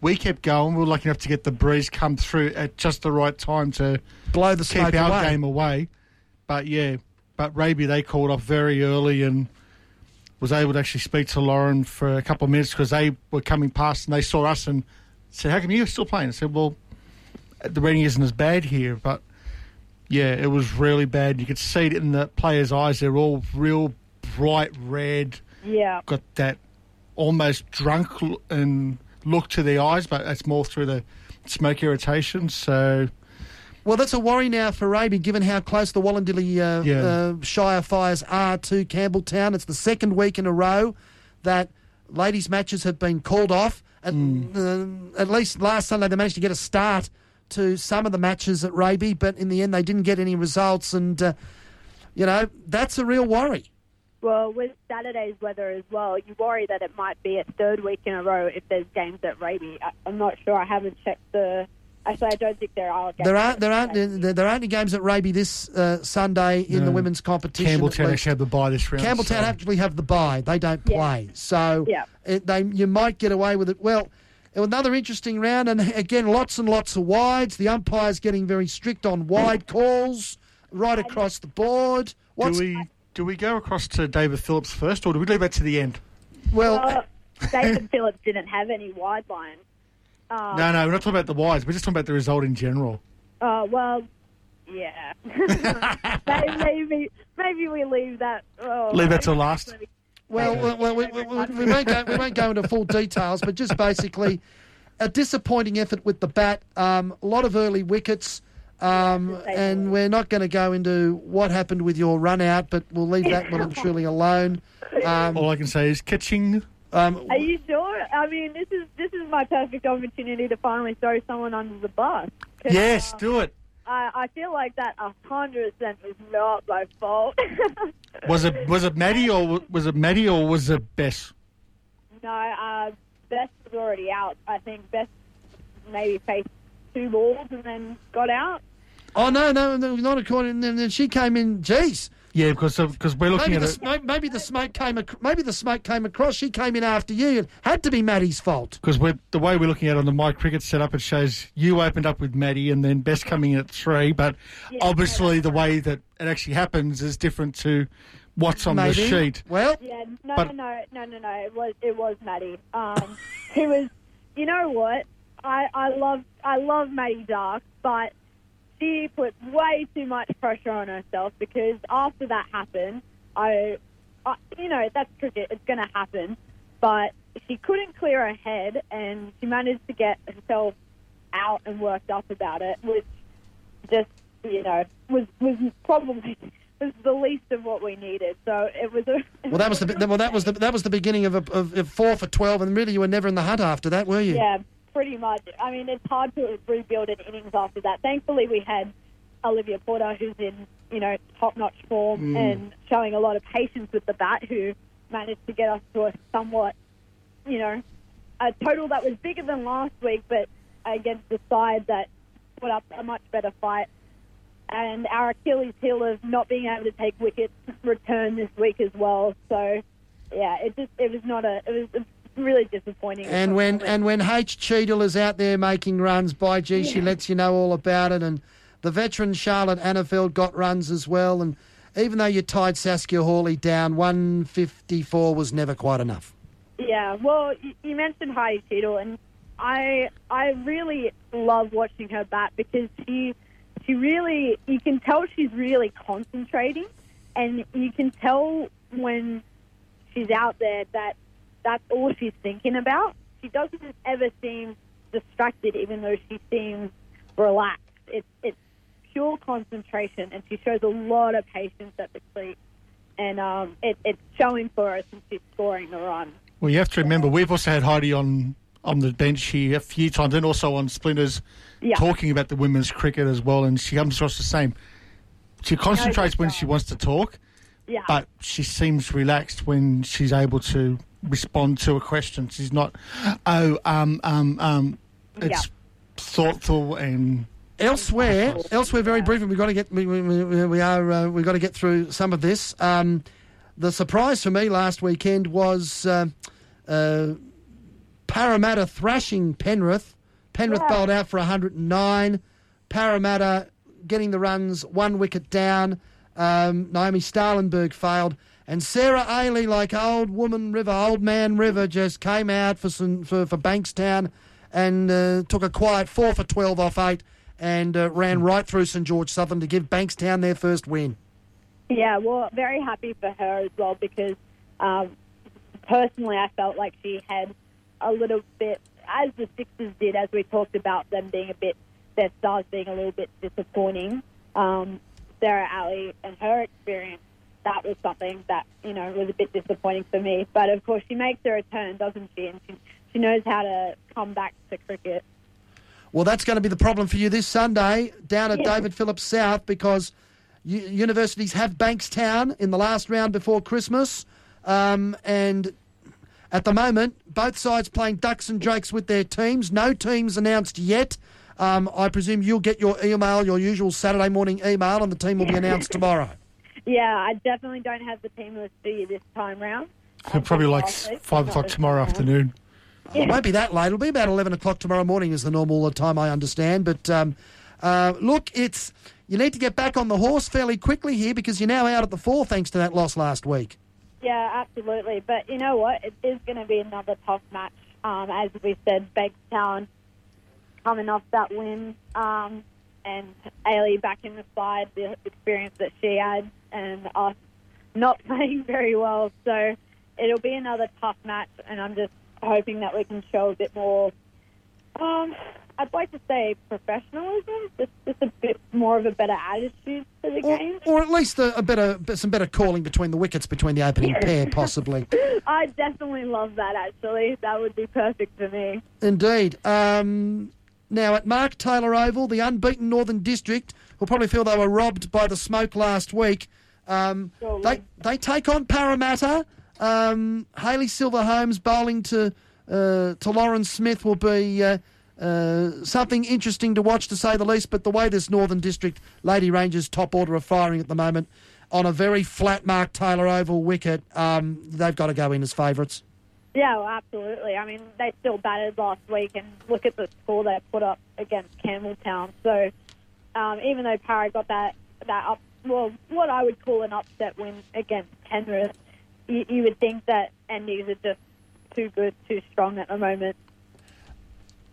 We kept going. We were lucky enough to get the breeze come through at just the right time to Blow the keep our away. game away. But yeah, but Raby they called off very early and was able to actually speak to Lauren for a couple of minutes because they were coming past and they saw us and said, "How come you're still playing?" I said, "Well, the reading isn't as bad here, but yeah, it was really bad. You could see it in the players' eyes; they're all real bright red, Yeah. got that almost drunk and look to the eyes, but it's more through the smoke irritation. So." Well, that's a worry now for Raby, given how close the Wollondilly uh, Yeah. uh, Shire fires are to Campbelltown. It's the second week in a row that ladies' matches have been called off. At, uh, at least last Sunday, they managed to get a start to some of the matches at Raby, but in the end, they didn't get any results. And, uh, you know, that's a real worry. Well, with Saturday's weather as well, you worry that it might be a third week in a row if there's games at Raby. I'm not sure. I haven't checked the. Actually, I don't think there are. Games There aren't there aren't there, there aren't any games at Raby this uh, Sunday in the women's competition. Campbelltown actually had the bye this round. Campbelltown so- actually have the bye. They don't Yeah. play, so Yeah. it, they you might get away with it. Well, another interesting round, and again, lots and lots of wides. The umpires getting very strict on wide calls right across the board. What's do we do we go across to David Phillips first, or do we leave that to the end? well? Well, David Phillips didn't have any wide lines. Um, no, no, we're not talking about the wides. We're just talking about the result in general. Uh, well, yeah. maybe, maybe maybe we leave that. Oh, Leave that till last. Well, well, well we, we, we, we won't go. We won't go into full details, but just basically, a disappointing effort with the bat. Um, a lot of early wickets, um, and we're not going to go into what happened with your run out, but we'll leave that one truly alone. Um, All I can say is catching. Um, Are you sure? I mean, this is this is my perfect opportunity to finally throw someone under the bus. Yes, uh, do it. I, I feel like that a hundred percent was not my fault. Was it was it Maddie or was it Maddie or was it Bess? no, uh, Bess was already out. I think Bess maybe faced two balls and then got out. oh no, no, no, not according. And then she came in. Jeez, Yeah, because because we're looking maybe at the, it smoke, maybe the smoke came. Ac- maybe the smoke came across. She came in after you. It had to be Maddie's fault. because we're the way we're looking at it on the My Cricket setup. It shows you opened up with Maddie and then Bess coming in at three. But obviously, the way that it actually happens is different to what's on maybe. the sheet. Well, Yeah, no, But- no, no, no, no. It was it was Maddie. Um, who was, you know what? I I love I love Maddie Dark, but she put way too much pressure on herself because after that happened, I, I you know that's cricket. It's going to happen, but she couldn't clear her head, and she managed to get herself out and worked up about it, which just you know was was probably was the least of what we needed. So it was a well, that was the well, that was the that was the beginning of, a, of, of four for twelve, and really you were never in the hut after that, were you? yeah, pretty much. I mean, it's hard to rebuild an innings after that. Thankfully, we had Olivia Porter, who's in you know top-notch form mm. and showing a lot of patience with the bat, who managed to get us to a somewhat you know, a total that was bigger than last week, but against the side that put up a much better fight. And our Achilles heel of not being able to take wickets returned this week as well. So, yeah, it just it was not a it was really disappointing. And when and when H Cheadle is out there making runs, by G, she lets you know all about it. And the veteran Charlotte Annafeld got runs as well. And even though you tied Saskia Horley down, 154 was never quite enough. Yeah, well, you, you mentioned Heidi Cheadle, and I I really love watching her bat because she she really you can tell she's really concentrating, and you can tell when she's out there that that's all she's thinking about. She doesn't ever seem distracted, even though she seems relaxed. It's it's pure concentration, and she shows a lot of patience at the cleat, and um, it, it's showing for her since she's scoring the run. Well, you have to remember we've also had Heidi on on the bench here a few times, and also on Splinters, Yeah. talking about the women's cricket as well. And she comes across the same. She concentrates when she wants to talk, Yeah, but she seems relaxed when she's able to respond to a question. She's not, oh, um, um, um. It's thoughtful and Elsewhere, elsewhere, very briefly, we've got to get we, we, we we are uh, we've got to get through some of this. Um, the surprise for me last weekend was uh, uh, Parramatta thrashing Penrith. Penrith Yeah. bowled out for 109. Parramatta getting the runs, one wicket down. Um, Naomi Stalenberg failed. And Sarah Aley, like old woman River, old man River, just came out for some, for, for Bankstown and uh, took a quiet four for 12 off eight and uh, ran right through St George Southern to give Bankstown their first win. Yeah, well, very happy for her as well because um, personally, I felt like she had a little bit, as the Sixers did, as we talked about them being a bit, their stars being a little bit disappointing. Um, Sarah Aley and her experience, that was something that you know was a bit disappointing for me. But of course, she makes a return, doesn't she? And she, she knows how to come back to cricket. Well, that's going to be the problem for you this Sunday down at Yeah. David Phillips South because u- universities have Bankstown in the last round before Christmas. Um, and at the moment, both sides playing ducks and drakes with their teams. No teams announced yet. Um, I presume you'll get your email, your usual Saturday morning email, and the team will be announced tomorrow. Yeah, I definitely don't have the team list for you this time round. Um, probably like last week, five o'clock tomorrow time round. afternoon. It won't be that late. It'll be about 11 o'clock tomorrow morning is the normal time, I understand. But um, uh, look, it's you need to get back on the horse fairly quickly here because you're now out at the four thanks to that loss last week. Yeah, absolutely. But you know what? It is going to be another tough match. Um, as we said, Bankstown coming off that win, um, and Aley back in the side, the experience that she had, and us not playing very well. So it'll be another tough match, and I'm just hoping that we can show a bit more. Um, I'd like to say professionalism, just, just a bit more of a better attitude to the Or, game. or at least a, a better, some better calling between the wickets between the opening pair, possibly. I definitely love that. Actually, that would be perfect for me. Indeed. Um, now, at Mark Taylor Oval, the unbeaten Northern District will probably feel they were robbed by the smoke last week. Um, they, they take on Parramatta. Um, Hayley Silver Holmes bowling to, uh, to Lauren Smith will be uh, uh, something interesting to watch, to say the least. But the way this Northern District Lady Rangers top order are firing at the moment on a very flat Mark Taylor Oval wicket, um, they've got to go in as favourites. Yeah, well, absolutely. I mean, they still batted last week, and look at the score they put up against Campbelltown. So, um, even though Para got that that up, well, what I would call an upset win against Penrith, you, you would think that Endies are just too good, too strong at the moment.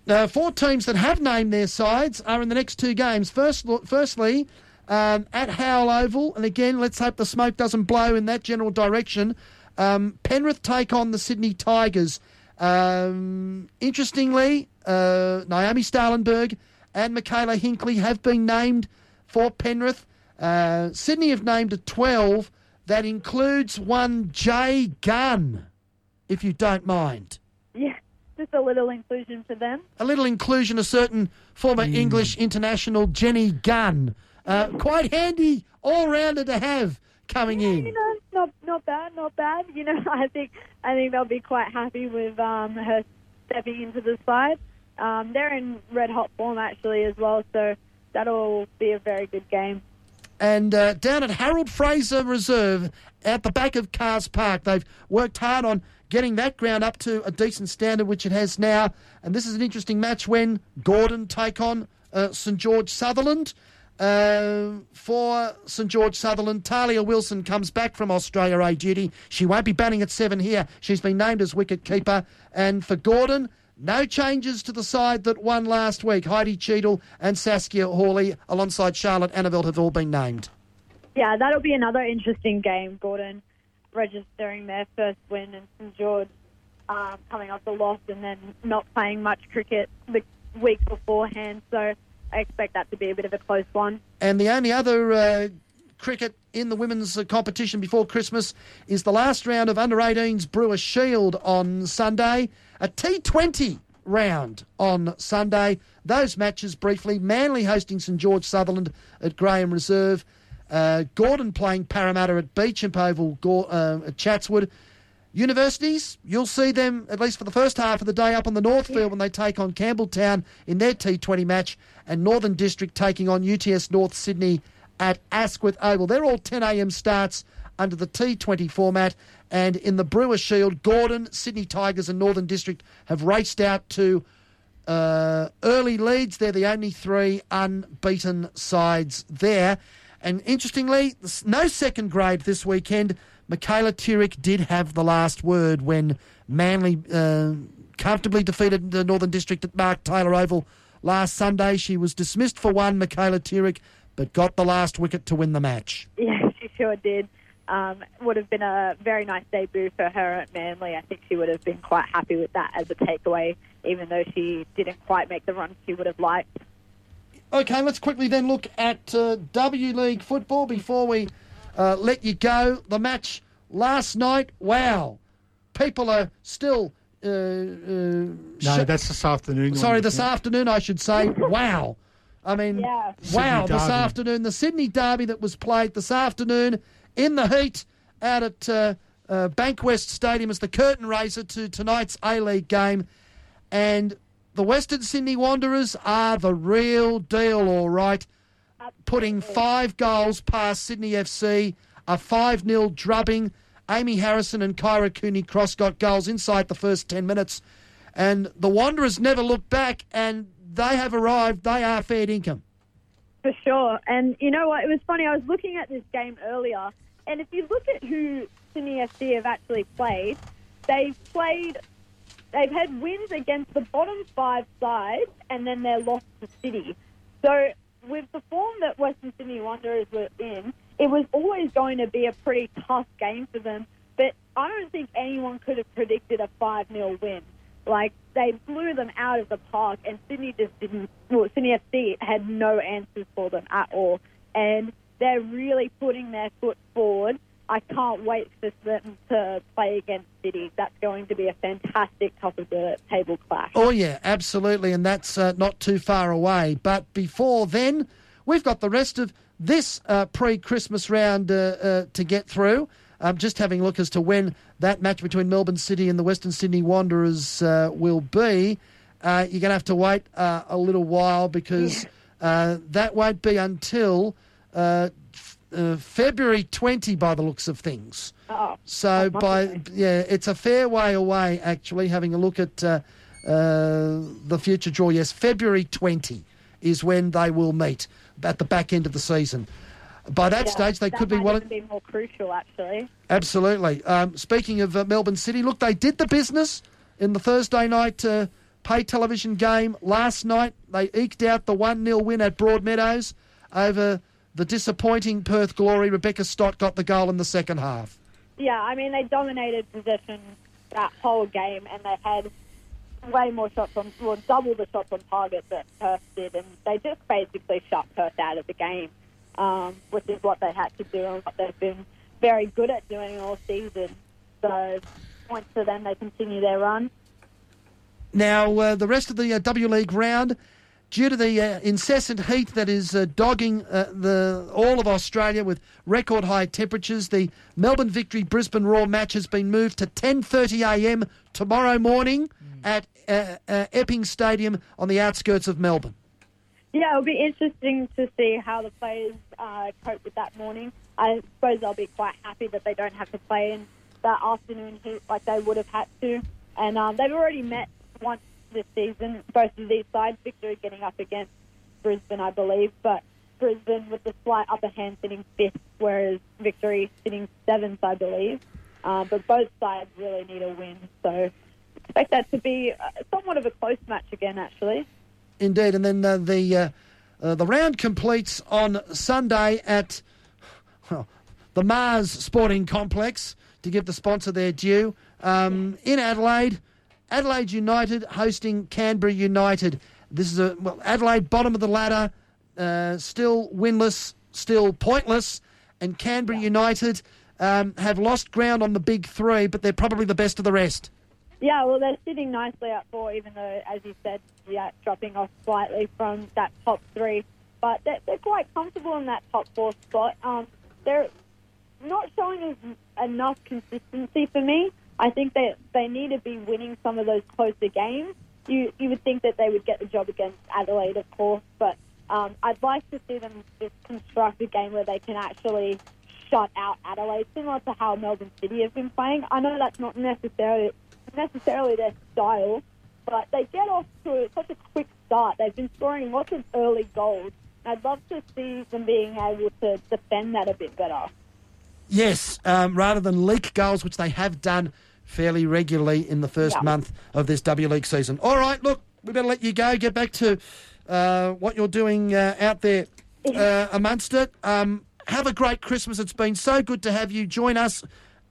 Uh, four teams that have named their sides are in the next two games. First, firstly, um, at Howell Oval, and again, let's hope the smoke doesn't blow in that general direction. Um, Penrith take on the Sydney Tigers. Um, interestingly, uh, Naomi Stalenberg and Mikayla Hinkley have been named for Penrith. Uh, Sydney have named a 12. That includes one Jay Gunn, if you don't mind. Yeah, just a little inclusion for them. a little inclusion of certain former English international Jenny Gunn. Uh, quite handy all rounder to have coming You in. know, not bad, not bad. You know, I think I think they'll be quite happy with um, her stepping into the side. Um, they're in red hot form actually as well, so that'll be a very good game. And uh, down at Harold Fraser Reserve at the back of Carss Park, they've worked hard on getting that ground up to a decent standard, which it has now. And this is an interesting match when Gordon take on uh, St George Sutherland. Uh, for St George Sutherland, Tahlia Wilson comes back from Australia A duty. She won't be batting at seven here. She's been named as wicket keeper. And for Gordon, no changes to the side that won last week. Heidi Cheadle and Saskia Horley, alongside Charlotte Annavelt, have all been named. Yeah, that'll be another interesting game. Gordon registering their first win, and St George um, coming off the loss and then not playing much cricket the week beforehand. So I expect that to be a bit of a close one. And the only other uh, cricket in the women's uh, competition before Christmas is the last round of under 18s Brewer Shield on Sunday. A T20 round on Sunday. Those matches briefly Manly hosting St George Sutherland at Graham Reserve. Uh, Gordon playing Parramatta at Beauchamp Oval uh, at Chatswood. Universities, you'll see them at least for the first half of the day up on the North Field when they take on Campbelltown in their T20 match, and Northern District taking on UTS North Sydney at Asquith Oval. They're all 10am starts under the T20 format. And in the Brewer Shield, Gordon, Sydney Tigers, and Northern District have raced out to uh, early leads. They're the only three unbeaten sides there. And interestingly, no second grade this weekend. Michaela Turick did have the last word when Manly uh, comfortably defeated the Northern District at Mark Taylor Oval last Sunday. She was dismissed for one, Michaela Turick, but got the last wicket to win the match. Yeah, she sure did. Um, would have been a very nice debut for her at Manly. I think she would have been quite happy with that as a takeaway, even though she didn't quite make the run she would have liked. Okay, let's quickly then look at uh, W League football before we uh, let you go. The match last night, wow. People are still. Uh, uh no, that's this afternoon. Sorry, this afternoon, I should say. wow. I mean, yeah. wow, this afternoon, the Sydney Derby that was played this afternoon in the heat out at uh, uh, Bankwest Stadium as the curtain raiser to tonight's A League game. And the Western Sydney Wanderers are the real deal, all right. Putting five goals past Sydney FC, a 5 0 drubbing. Amy Harrison and Kyra Cooney Cross got goals inside the first 10 minutes. And the Wanderers never looked back, and they have arrived. They are fair income. For sure. And you know what? It was funny. I was looking at this game earlier, and if you look at who Sydney FC have actually played, they've played they've had wins against the bottom five sides, and then they're lost to City. So with the form that Western Sydney Wanderers were in, it was always going to be a pretty tough game for them. But I don't think anyone could have predicted a 5 0 win. Like, they blew them out of the park, and Sydney just didn't. Well, Sydney FC had no answers for them at all. And they're really putting their foot forward I can't wait for them to play against City. That's going to be a fantastic top of the table clash. Oh, yeah, absolutely. And that's uh, not too far away. But before then, we've got the rest of this uh, pre Christmas round uh, uh to get through. Um, just having a look as to when that match between Melbourne City and the Western Sydney Wanderers uh, will be. Uh, you're going to have to wait a little while because that won't be until uh, February 20 by the looks of things. Oh, so by yeah, it's a fair way away actually. Having a look at uh, uh, the future draw, yes, February 20 is when they will meet at the back end of the season. By that yeah, stage, they that could be well. Be more crucial, actually. Absolutely. Um, speaking of uh, Melbourne City, look, they did the business in the Thursday night uh, pay television game last night. They eked out the one 0 win at Broadmeadows over the disappointing Perth Glory. Rebecca Stott got the goal in the second half. Yeah, I mean, they dominated possession that whole game and they had way more shots on, well, double the shots on target that Perth did, and they just basically shut Perth out of the game, um, which is what they had to do and what they've been very good at doing all season. So, points to them, they continue their run. Now, uh, the rest of the uh, W League round due to the uh, incessant heat that is uh, dogging uh, the all of Australia with record high temperatures, the Melbourne Victory Brisbane Roar match has been moved to 10:30 a.m. tomorrow morning at uh, uh, Epping Stadium on the outskirts of Melbourne. Yeah, it'll be interesting to see how the players uh, cope with that morning. I suppose they'll be quite happy that they don't have to play in that afternoon heat like they would have had to. And um, they've already met once this season, both of these sides. Victory getting up against Brisbane, I believe, but Brisbane with the slight upper hand sitting fifth, whereas Victory sitting seventh, I believe. Uh, but both sides really need a win, so expect that to be uh, somewhat of a close match again, actually. Indeed, and then uh, the uh, uh, the round completes on Sunday at well, the Mars Sporting Complex to give the sponsor their due um, in Adelaide. Adelaide United hosting Canberra United. This is a well, Adelaide bottom of the ladder, uh, still winless, still pointless, and Canberra United um, have lost ground on the big three, but they're probably the best of the rest. Yeah, well, they're sitting nicely at four, even though, as you said, yeah, dropping off slightly from that top three. But they're, they're quite comfortable in that top four spot. Um, they're not showing enough consistency for me. I think that they need to be winning some of those closer games. You you would think that they would get the job against Adelaide, of course, but um, I'd like to see them just construct a game where they can actually shut out Adelaide, similar to how Melbourne City have been playing. I know that's not necessarily necessarily their style, but they get off to such a quick start. They've been scoring lots of early goals. I'd love to see them being able to defend that a bit better. Yes, um, rather than leak goals, which they have done fairly regularly in the first Yeah. month of this W League season. All right, look, we better let you go. Get back to uh, what you're doing uh, out there uh, amongst it. Um, have a great Christmas. It's been so good to have you join us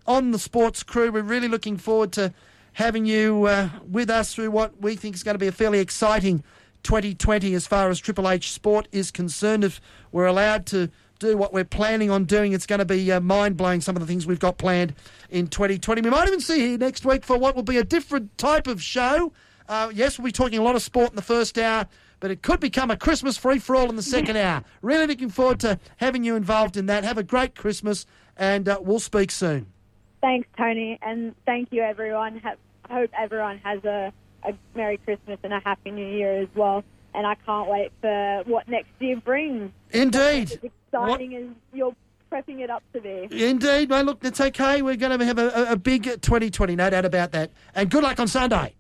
on the sports crew. We're really looking forward to having you uh, with us through what we think is going to be a fairly exciting 2020 as far as Triple H sport is concerned. If we're allowed to do what we're planning on doing, it's going to be uh, mind blowing some of the things we've got planned in 2020. We might even see you next week for what will be a different type of show. Uh, yes, we'll be talking a lot of sport in the first hour, but it could become a Christmas free for all in the second hour. Really looking forward to having you involved in that. Have a great Christmas, and uh, we'll speak soon. Thanks, Tony, and thank you, everyone. Hope everyone has a, a Merry Christmas and a Happy New Year as well. And I can't wait for what next year brings. Indeed. As exciting as you're prepping it up to be. Indeed, mate. Look, it's okay. We're going to have a, a, a big 2020, no doubt about that. And good luck on Sunday.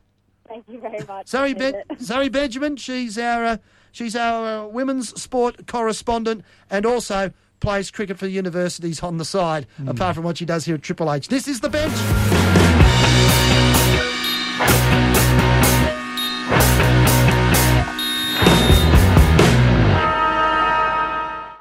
Thank you very much. Zoe, ben- Appreciate. Zoe Benjamin, she's our uh, she's our uh, women's sport correspondent and also plays cricket for universities on the side, apart from what she does here at Triple H. This is the bench.